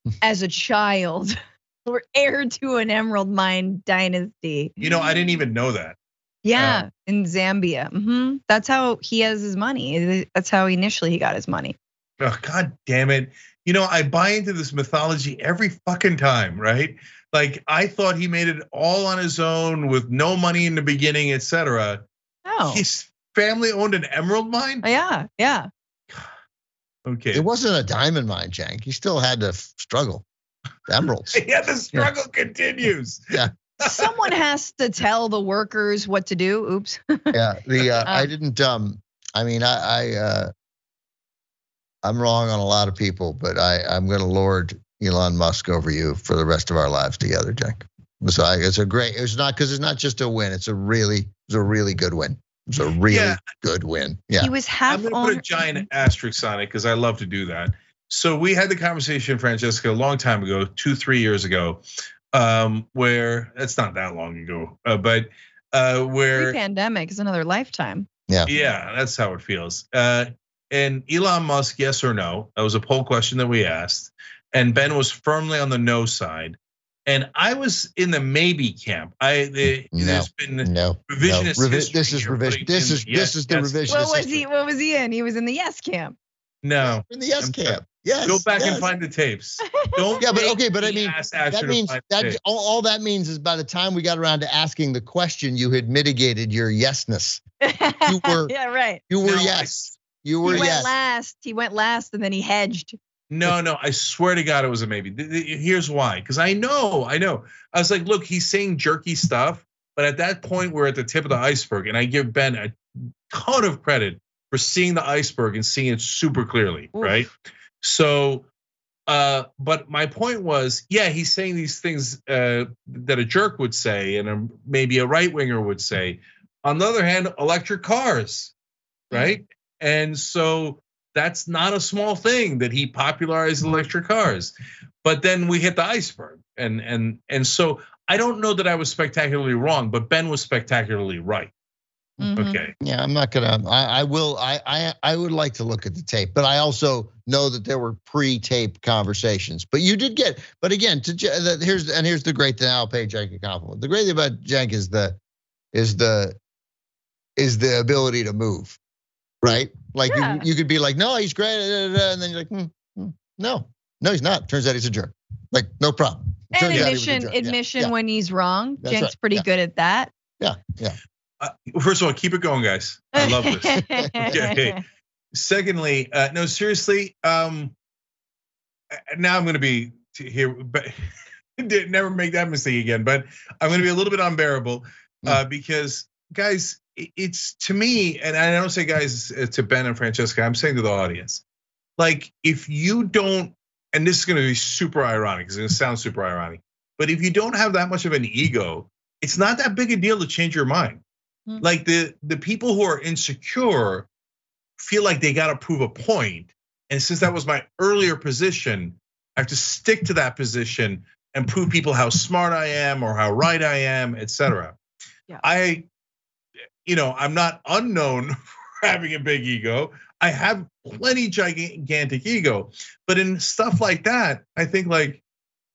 as a child, or heir to an emerald mine dynasty. you know, I didn't even know that. Yeah, in Zambia. hmm That's how he has his money. That's how initially he got his money. Oh, God damn it. You know, I buy into this mythology every fucking time, right? Like I thought he made it all on his own with no money in the beginning, etc. Oh, His family owned an emerald mine. Oh, yeah, yeah. Okay. it wasn't a diamond mine, Cenk. He still had to f- struggle. Emeralds. Yeah, the struggle continues. Someone has to tell the workers what to do. Oops. yeah. The uh, I Uh. didn't. Um. I mean, I. I uh, I'm wrong on a lot of people, but I. I'm going to lord Elon Musk over you for the rest of our lives together, Jack. So I, it's a great. It's not because it's not just a win. It's a really. It's a really good win. It's a really Yeah. good win. Yeah. He was half I'm gonna on. put a giant asterisk on it because I love to do that. So we had the conversation, Francesca, a long time ago, two, three years ago, um, where that's not that long ago, uh, but uh, where Pre-pandemic is another lifetime. Yeah, yeah, that's how it feels. Uh, and Elon Musk, yes or no? That was a poll question that we asked, and Ben was firmly on the no side, and I was in the maybe camp. I the, No. there's been No. No. revisionist Revi- history this is revision. This is yes, this is the yes. revision. What was he? What was he in? He was in the yes camp. No, In the yes I'm camp. Yes. go back yes. and find the tapes. Don't. Yeah, but okay, but I mean, that means that all, all that means is by the time we got around to asking the question, you had mitigated your yesness. You were- yeah, right. You were No, I- yes. You He were went yes. last. He went last, and then he hedged. No, no, I swear to God, it was a maybe. Th- th- Here's why. Because I know, I know. I was like, look, he's saying jerky stuff, but at that point, we're at the tip of the iceberg, and I give Ben a ton of credit for seeing the iceberg and seeing it super clearly, Oof. right? So, uh, but my point was, yeah, he's saying these things uh, that a jerk would say, and a, maybe a right winger would say. On the other hand, electric cars, right? And so that's not a small thing that he popularized electric cars. But then we hit the iceberg, and and and so I don't know that I was spectacularly wrong, but Ben was spectacularly right. Mhm. Okay, Yeah, I'm not gonna. I, I will. I, I I would like to look at the tape, but I also know that there were pre-tape conversations. But you did get. But again, to the- here's and here's the great thing. I'll pay Cenk a compliment. The great thing about Cenk is the is the is the ability to move, right? Like Yeah. you, you could be like, no, he's great, and then you're like, hmm, hmm, no, no, he's not. Turns out he's a jerk. Like no problem. And Turns out he was a admission, admission yeah, when he's wrong. That's Cenk's right, pretty yeah. good at that. Yeah, yeah. Uh, first of all, keep it going, guys. I love this. Okay. Secondly, uh, no, seriously. Um, now I'm going to be here, but never make that mistake again. But I'm going to be a little bit unbearable uh, because, guys, it's to me, and I don't say guys uh, to Ben and Francesca. I'm saying to the audience, like if you don't, and this is going to be super ironic. It's going to sound super ironic, but if you don't have that much of an ego, it's not that big a deal to change your mind. Hmm. Like the the people who are insecure feel like they got to prove a. And since that was my earlier position, I have to stick to that position and prove people how smart I am or how right I am, etc. Yeah. I, you know, I'm not unknown for having a big ego. I have plenty gigantic ego, but in stuff like that, I think like,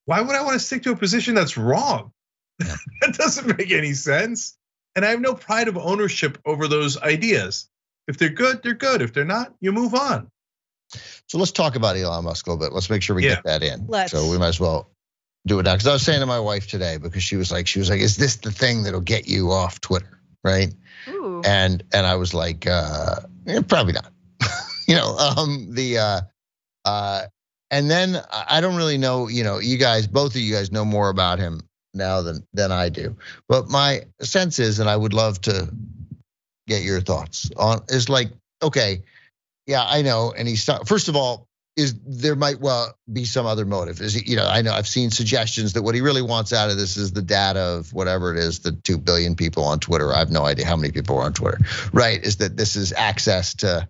why would I want to stick to a position that's wrong? Yeah. that doesn't make any sense. And I have no pride of ownership over those ideas. If they're good, they're good. If they're not, you move on. So let's talk about Elon Musk a little bit. Let's make sure we Yeah. get that in. Let's. So we might as well do it now. Because I was saying to my wife today, because she was like, she was like, "Is this the thing that'll get you off Twitter?" Right? Ooh. And and I was like, uh, eh, probably not. you know, um, the uh, uh, and then I I don't really know. You know, you guys, both of you guys know more about him now than than I do. But my sense is, and I would love to get your thoughts on, is like, okay, yeah, I know. And he's first of all, is there might well be some other motive. Is he, you know, I know I've seen suggestions that what he really wants out of this is the data of whatever it is, the two billion people on Twitter. I have no idea how many people are on Twitter, right? Is that this is access to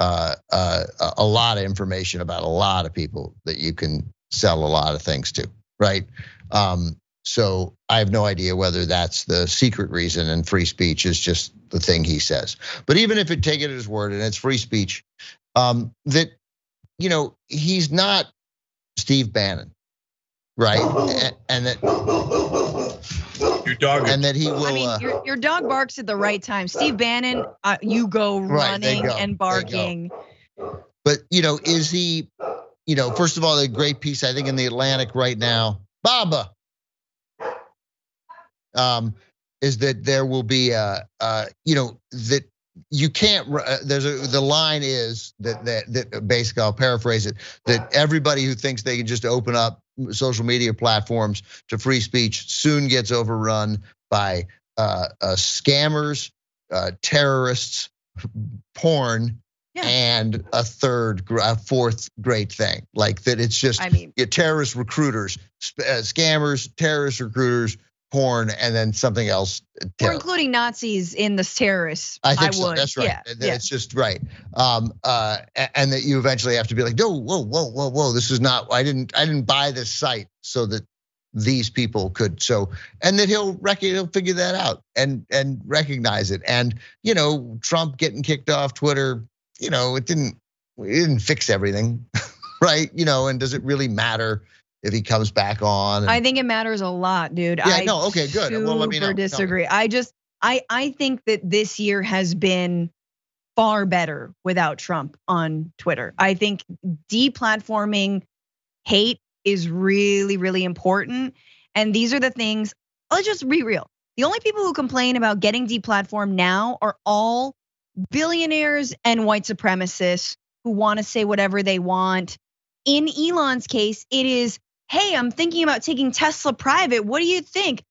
uh, uh, a- a lot of information about a lot of people that you can sell a lot of things to, right? Um, so I have no idea whether that's the secret reason and free speech is just the thing he says. But even if it take it at his word and it's free speech, um, that you know he's not Steve Bannon, right? And, and that Your dog. and that he will. I mean, uh, your, your dog barks at the right time. Steve Bannon, uh, you go Right, running go, and barking. But you know, is he? You know, first of all, a great piece I think in the Atlantic right now, Baba. Um, is that there will be a, uh, you know, that you can't. Uh, there's a the line is that that that basically I'll paraphrase it that everybody who thinks they can just open up social media platforms to free speech soon gets overrun by uh, uh, scammers, uh, terrorists, porn, Yeah. and a third, a fourth great thing. Like that, it's just I mean, terrorist recruiters, uh, scammers, terrorist recruiters, porn, and then something else. uh, we're including Nazis in the terrorists. I think so. would. That's right. Yeah, That- yeah. It's just right. Um, uh, and that you eventually have to be like, no, whoa, whoa, whoa, whoa. This is not. I didn't. I didn't buy this site so that these people could. So, and that he'll rec- he'll figure that out and and recognize it. And you know, Trump getting kicked off Twitter. You know, it didn't. It didn't fix everything, right? You know, and does it really matter if he comes back on? And- I think it matters a lot, dude. Yeah, I no, okay, good. Well, let me know. super me. disagree. I just, I, I think that this year has been far better without Trump on Twitter. I think deplatforming hate is really, really important. And these are the things. Let's just be real. The only people who complain about getting deplatformed now are all billionaires and white supremacists who want to say whatever they want. In Elon's case, it is, hey, I'm thinking about taking Tesla private. What do you think?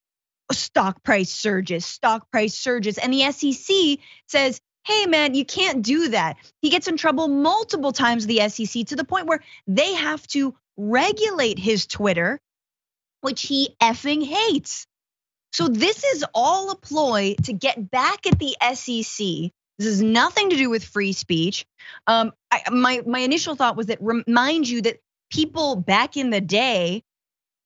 Stock price surges, stock price surges. And the SEC says, hey, man, you can't do that. He gets in trouble multiple times, the SEC, to the point where they have to regulate his Twitter, which he effing hates. So this is all a ploy to get back at the SEC. This has nothing to do with free speech. Um, I, my my initial thought was that remind you that people back in the day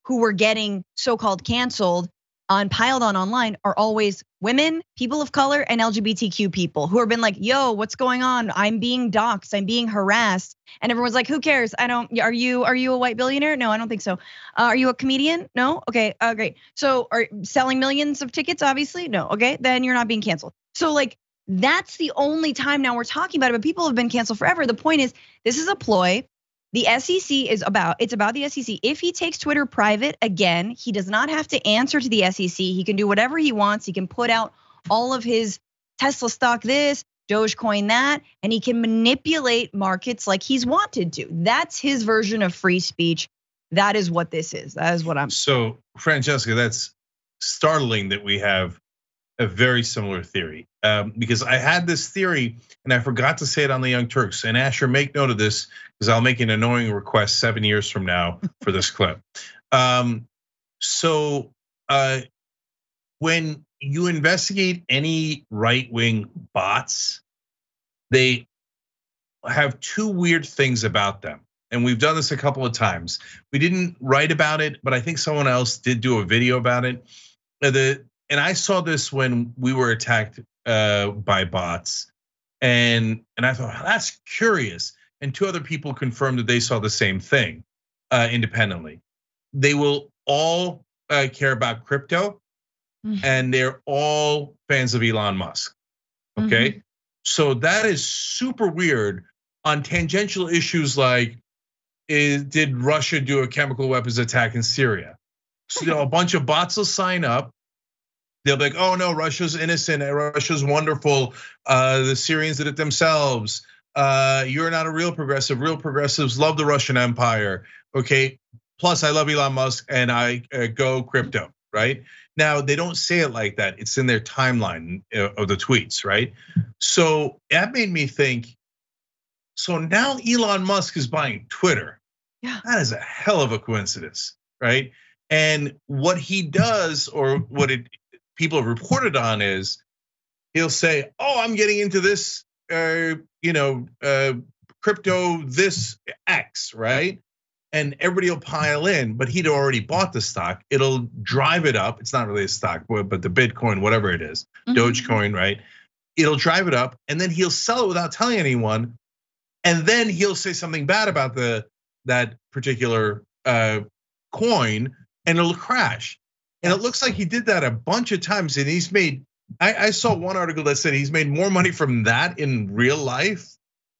who were getting so-called canceled on piled on online are always women, people of color, and LGBTQ people who have been like, "Yo, what's going on? I'm being doxxed. I'm being harassed." And everyone's like, "Who cares? I don't. Are you are you a white billionaire? No, I don't think so. Uh, are you a comedian? No. Okay. Uh, great. So are selling millions of tickets? Obviously, no. Okay, then you're not being canceled. So like that's the only time now we're talking about it. But people have been canceled forever. The point is, this is a ploy. The SEC is about it's about the SEC. If he takes Twitter private again, he does not have to answer to the SEC. He can do whatever he wants. He can put out all of his Tesla stock this, Dogecoin that, and he can manipulate markets like he's wanted to. That's his version of free speech. That is what this is. That is what I'm So, Francesca, that's startling that we have a very similar theory. Um, because I had this theory and I forgot to say it on the Young Turks. And Asher, make note of this because I'll make an annoying request seven years from now for this clip. Um, so, uh, when you investigate any right wing bots, they have two weird things about them. And we've done this a couple of times. We didn't write about it, but I think someone else did do a video about it. Uh, The and I saw this when we were attacked uh, by bots, and and I thought that's curious. And two other people confirmed that they saw the same thing uh, independently. They will all uh, care about crypto, Mhm. and they're all fans of Elon Musk. Okay, so that is super weird on tangential issues like is, did Russia do a chemical weapons attack in Syria? So you know, a bunch of bots will sign up. They'll be like, "Oh no, Russia's innocent. and Russia's wonderful. Uh, the Syrians did it themselves. Uh, you're not a real progressive. Real progressives love the Russian Empire. Okay. Plus, I love Elon Musk and I uh, go crypto. Right now, they don't say it like that. It's in their timeline uh, of the tweets. Right. So that made me think. So now Elon Musk is buying Twitter. Yeah. That is a hell of a coincidence, right? And what he does, or what it people have reported on, is he'll say, "Oh, I'm getting into this, uh, you know, uh, crypto, this X, right?" And everybody will pile in, but he'd already bought the stock. It'll drive it up. It's not really a stock, but the Bitcoin, whatever it is, Mhm. Dogecoin, right? it'll drive it up, and then he'll sell it without telling anyone, and then he'll say something bad about the that particular uh, coin, and it'll crash. And it looks like he did that a bunch of times, and he's made. I, I saw one article that said he's made more money from that in real life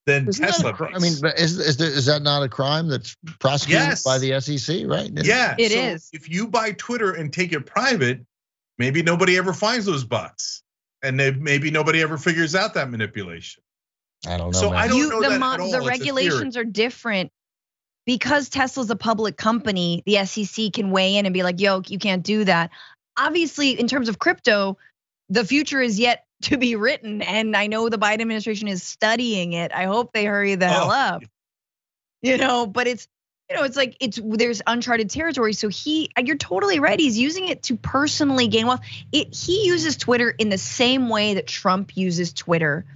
than Isn't Tesla. cri- I mean, is is, there, is that not a crime that's prosecuted Yes. by the SEC? Right? Yeah, It so is. If you buy Twitter and take it private, maybe nobody ever finds those bots, and they, maybe nobody ever figures out that manipulation. I don't know. So man. I don't you know the that mo- at all. the It's regulations are different because Tesla's a public company. The SEC can weigh in and be like, "Yo, you can't do that." Obviously, in terms of crypto, the future is yet to be written, and I know the Biden administration is studying it. I hope they hurry the hell Oh. up. You know, but it's you know, it's like it's there's uncharted territory. So he, you're totally right. He's using it to personally gain wealth. It he uses Twitter in the same way that Trump uses Twitter,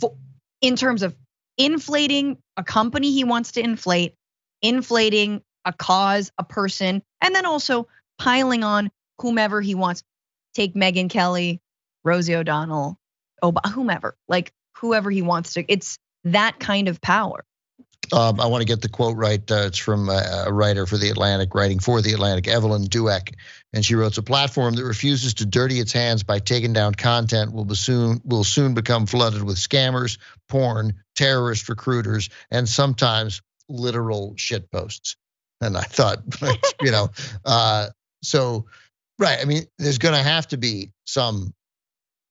for, in terms of inflating a company he wants to inflate, inflating a cause, a person, and then also piling on whomever he wants. Take Megyn Kelly, Rosie O'Donnell, Ob- whomever, like whoever he wants to. It's that kind of power. Um, I want to get the quote right. Uh, it's from a, a writer for the Atlantic, writing for the Atlantic, Evelyn Douek, and she wrote, "A platform that refuses to dirty its hands by taking down content will soon will soon become flooded with scammers, porn, terrorist recruiters, and sometimes literal shit posts." And I thought, you know, uh, so right. I mean, there's going to have to be some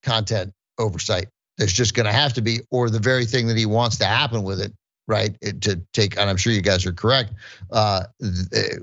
content oversight. There's just going to have to be, or the very thing that he wants to happen with it right it, to take and i'm sure you guys are correct uh,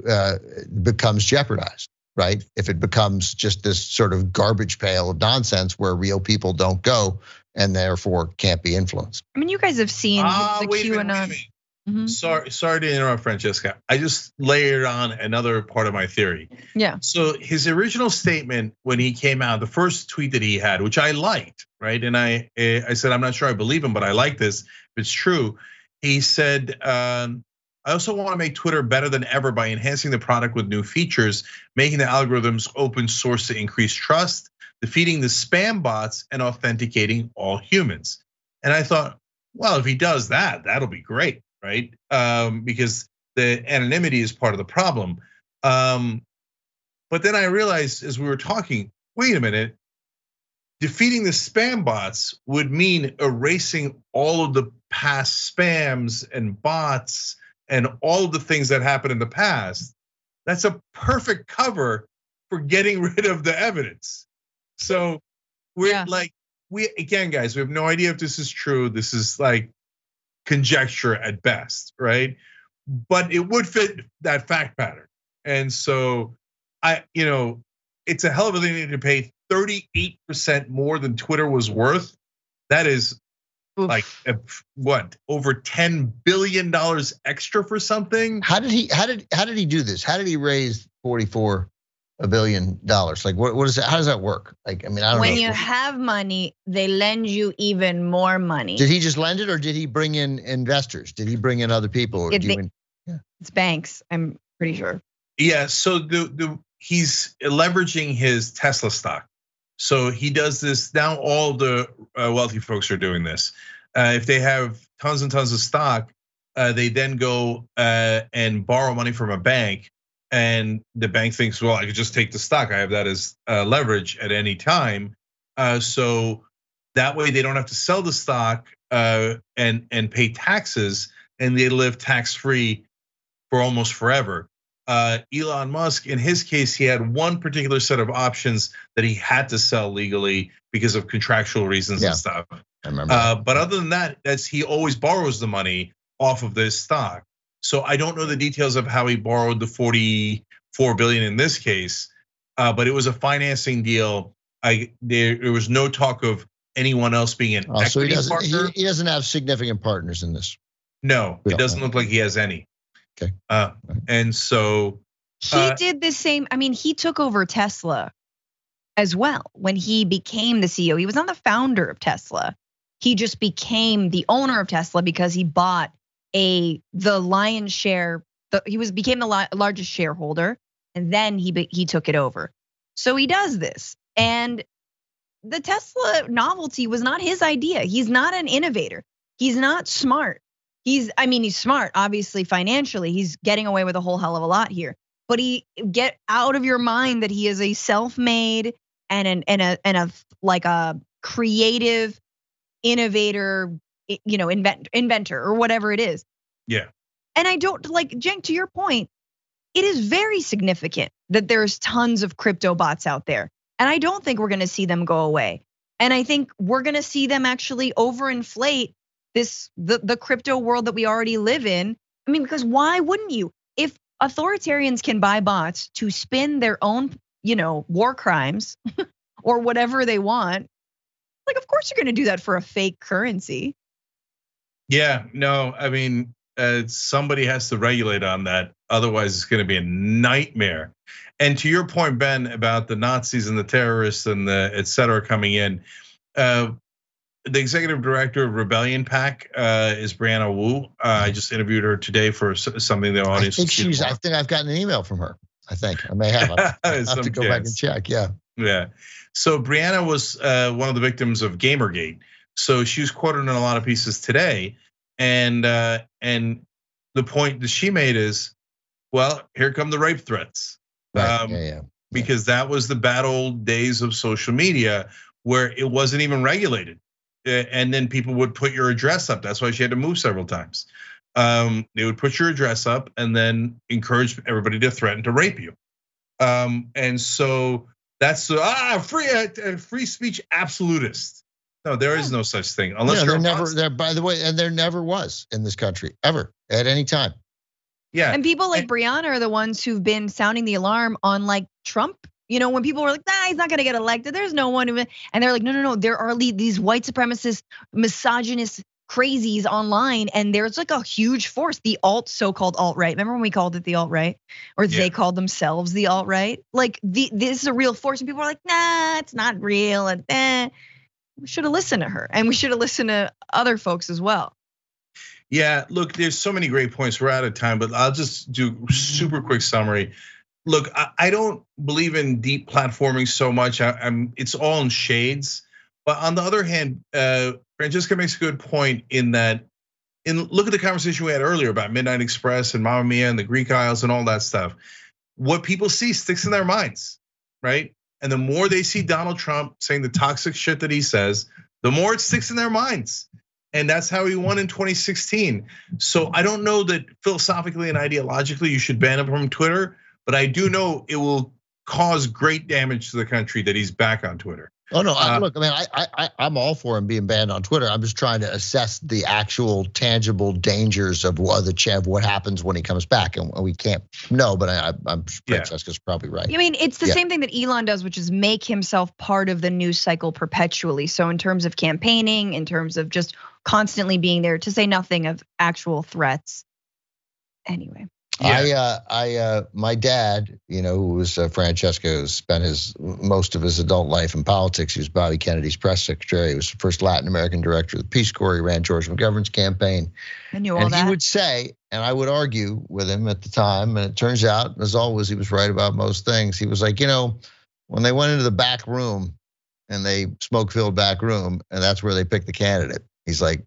uh becomes jeopardized right if it becomes just this sort of garbage pail of nonsense where real people don't go and therefore can't be influenced I mean, you guys have seen Ah, the wait a minute, wait a QAnon. Mhm. Sorry, sorry to interrupt, Francesca. I just layered on another part of my theory. Yeah. So his original statement when he came out, the first tweet that he had, which I liked, right? And I, eh, I said, I'm not sure I believe him, but I like this. If it's true, he said, um, I also want to make Twitter better than ever by enhancing the product with new features, making the algorithms open source to increase trust, defeating the spam bots, and authenticating all humans. And I thought, well, if he does that, that'll be great, right? Um, because the anonymity is part of the problem. Um, but then I realized as we were talking, wait a minute, defeating the spam bots would mean erasing all of the past spams and bots and all of the things that happened in the past. That's a perfect cover for getting rid of the evidence. So we're Yeah. like, we again, guys, we have no idea if this is true. This is like conjecture at best, right? But it would fit that fact pattern. And so I, you know, it's a hell of a thing to pay 38% more than Twitter was worth. That is Oof. like a- what over 10 billion dollars extra for something. how did he how did how did he do this how did he raise 44 a billion dollars like what, what is that how does that work like i mean i don't when know When you have money, they lend you even more money. did he just lend it or did he bring in investors did he bring in other people or It do you ma- mean- it's banks, I'm pretty sure. Yeah, so the the he's leveraging his Tesla stock. So he does this now. All the uh, wealthy folks are doing this. Uh, if they have tons and tons of stock, uh, they then go uh, and borrow money from a bank, and the bank thinks, well, I could just take the stock. I have that as uh, leverage at any time. Uh, so that way they don't have to sell the stock uh, and and pay taxes, and they live tax free for almost forever. Uh, Elon Musk, in his case, he had one particular set of options that he had to sell legally because of contractual reasons Yeah. and stuff. i remember Uh, but other than that, that's he always borrows the money off of this stock. So I don't know the details of how he borrowed the 44 billion in this case, uh, but it was a financing deal. I there, there was no talk of anyone else being an Oh, so he equity doesn't he, partner. he doesn't have significant partners in this no, We it doesn't look like he has any. Okay. Uh, and so He Uh, did the same. I mean, he took over Tesla as well when he became the CEO. He was not the founder of Tesla. He just became the owner of Tesla because he bought a the lion's share. The, he was became the li- largest shareholder, and then he he took it over. So he does this, and the Tesla novelty was not his idea. He's not an innovator. He's not smart. He's, I mean, he's smart, obviously, financially. He's getting away with a whole hell of a lot here. But he get out of your mind that he is a self-made and an and a and a like a creative innovator, you know, invent, inventor or whatever it is. Yeah. And I don't like Cenk, to your point, it is very significant that there's tons of crypto bots out there. And I don't think we're gonna see them go away. And I think we're gonna see them actually overinflate this the, the crypto world that we already live in. I mean, because why wouldn't you? If authoritarians can buy bots to spin their own, you know, war crimes or whatever they want, like of course you're gonna do that for a fake currency. Yeah, no, I mean, uh, somebody has to regulate on that. Otherwise, it's going to be a nightmare. And to your point, Ben, about the Nazis and the terrorists and the et cetera coming in, uh, the executive director of Rebellion PAC uh, is Brianna Wu. Uh, I just interviewed her today for something the audience. I think she's. I think I've gotten an email from her. I think I may have. I have to go back and check. Yeah. Yeah. So Brianna was uh, one of the victims of GamerGate. So she was quoted in a lot of pieces today, and uh, and the point that she made is, well, here come the rape threats. Right. Um, yeah, yeah. Because that was the bad old days of social media where it wasn't even regulated, and then people would put your address up. That's why she had to move several times. Um, they would put your address up and then encourage everybody to threaten to rape you. Um, and so that's ah free uh, free speech absolutist. No, there is no such thing unless yeah, you're there never there. By the way, and there never was in this country ever at any time. Yeah, and people like and, Brianna are the ones who've been sounding the alarm on like Trump. You know, when people were like, "Nah, he's not gonna get elected. There's no one," even, and they're like, "No, no, no. There are these white supremacist, misogynist crazies online, and there's like a huge force. The alt, so-called alt right. Remember when we called it the alt right, or yeah. they called themselves the alt right? Like the this is a real force, and people are like, "Nah, it's not real," and eh we should have listened to her and we should have listened to other folks as well. Yeah, look, there's so many great points. We're out of time, but I'll just do super quick summary. Look, I don't believe in deplatforming so much. I'm, it's all in shades. But on the other hand, uh, Francesca makes a good point in that. In look at the conversation we had earlier about Midnight Express and Mamma Mia and the Greek Isles and all that stuff. What people see sticks in their minds, right? And the more they see Donald Trump saying the toxic shit that he says, the more it sticks in their minds. And that's how he won in 2016. So I don't know that philosophically and ideologically you should ban him from Twitter, but I do know it will cause great damage to the country that he's back on Twitter. Oh no! Uh, look, I mean, I, I I'm all for him being banned on Twitter. I'm just trying to assess the actual tangible dangers of what the Chev, what happens when he comes back, and we can't know. But I, I'm Francesca's yeah. probably right. I mean, it's the yeah. same thing that Elon does, which is make himself part of the news cycle perpetually. So in terms of campaigning, in terms of just constantly being there, to say nothing of actual threats. Anyway. Yeah. I, uh, I, uh, my dad, you know, who was uh, Francesco, spent his most of his adult life in politics. He was Bobby Kennedy's press secretary. He was the first Latin American director of the Peace Corps. He ran George McGovern's campaign. I knew all and that. he would say, and I would argue with him at the time, and it turns out, as always, he was right about most things. He was like, you know, when they went into the back room and they smoke-filled back room, and that's where they picked the candidate. He's like,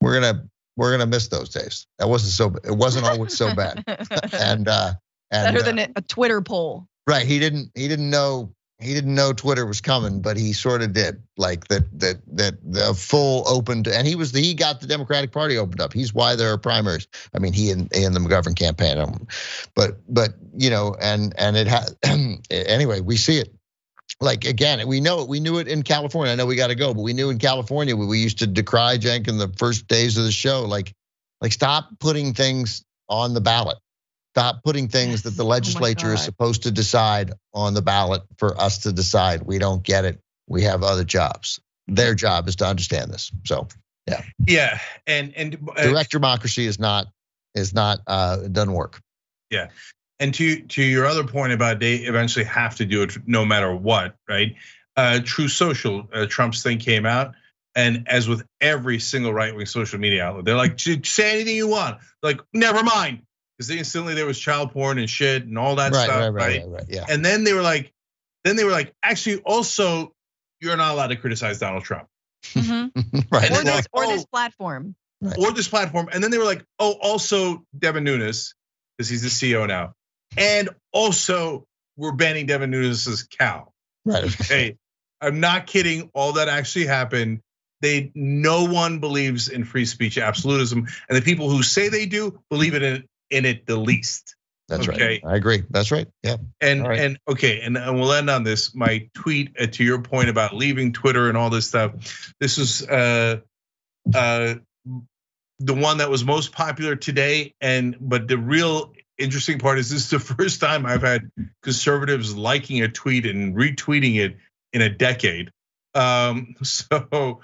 we're gonna we're gonna miss those days. That wasn't so. It wasn't always so bad. and uh, and better than uh, a Twitter poll. Right. He didn't. He didn't know. He didn't know Twitter was coming, but he sort of did. Like that. That. That the full opened, and he was the. He got the Democratic Party opened up. He's why there are primaries. I mean, he and, and the McGovern campaign. Um, but but you know, and and it had. anyway, we see it like again, we know it. We knew it in California. I know we got to go, but we knew in California we used to decry Cenk in the first days of the show. Like, like stop putting things on the ballot. Stop putting things that the oh legislature oh is supposed to decide on the ballot for us to decide. We don't get it. We have other jobs. Their job is to understand this. So, yeah. Yeah, and and uh, direct democracy is not is not uh doesn't work. Yeah. And to to your other point about they eventually have to do it no matter what, right? Uh, Truth Social, uh, Trump's thing came out, and as with every single right wing social media outlet, they're like, say anything you want. Like, never mind, because instantly there was child porn and shit and all that right, stuff, right, right, right? right, Yeah. And then they were like, then they were like, actually, also, you're not allowed to criticize Donald Trump Mhm. right. or this like, or this oh. platform. or this platform. And then they were like, oh, also Devin Nunes, because he's the CEO now. And also, we're banning Devin Nunes' cow. Right. Hey, I'm not kidding. All that actually happened. They no one believes in free speech absolutism, and the people who say they do believe in it in it the least. That's Okay. right. I agree. That's right. Yeah. And right. and okay, and, and we'll end on this. My tweet uh, to your point about leaving Twitter and all this stuff. This is uh uh the one that was most popular today. And but the real interesting part is this is the first time I've had conservatives liking a tweet and retweeting it in a decade. Um, so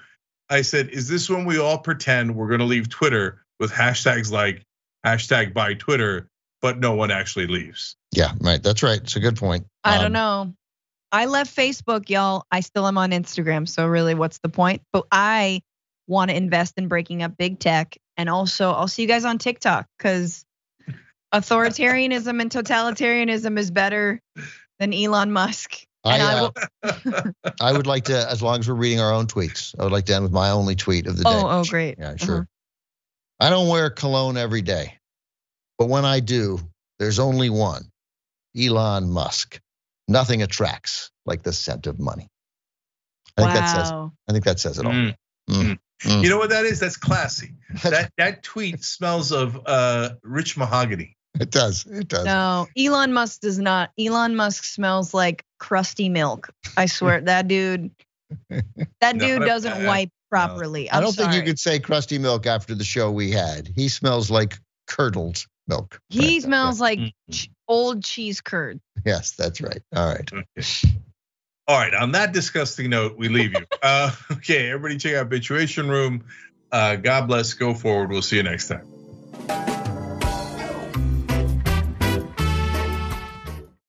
I said, is this when we all pretend we're gonna leave Twitter with hashtags like hashtag buy Twitter, but no one actually leaves? Yeah. Right. That's right. It's a good point. I Um, don't know. I left Facebook, y'all. I still am on Instagram. So really, what's the point? But I want to invest in breaking up big tech, and also I'll see you guys on TikTok because authoritarianism and totalitarianism is better than Elon Musk. And I, I uh, will- I would like to, as long as we're reading our own tweets, I would like to end with my only tweet of the day. Oh, oh, great. Yeah, sure. I don't wear cologne every day, but when I do, there's only one Elon Musk. Nothing attracts like the scent of money. I think that says Wow. I think that says it all. Mm. Mm. Mm. You know what that is? That's classy. That that tweet smells of uh, rich mahogany. It does. It does. No, Elon Musk does not. Elon Musk smells like crusty milk. I swear, that dude, that No, dude doesn't wipe properly. I I'm don't think you could say crusty milk after the show we had. He smells like curdled milk. He Right. smells like Mm. ch- old cheese curd. Yes, that's right. All right. Okay. All right. On that disgusting note, we leave you. Uh, okay, everybody, check out Bituation Room. Uh, God bless. Go forward. We'll see you next time.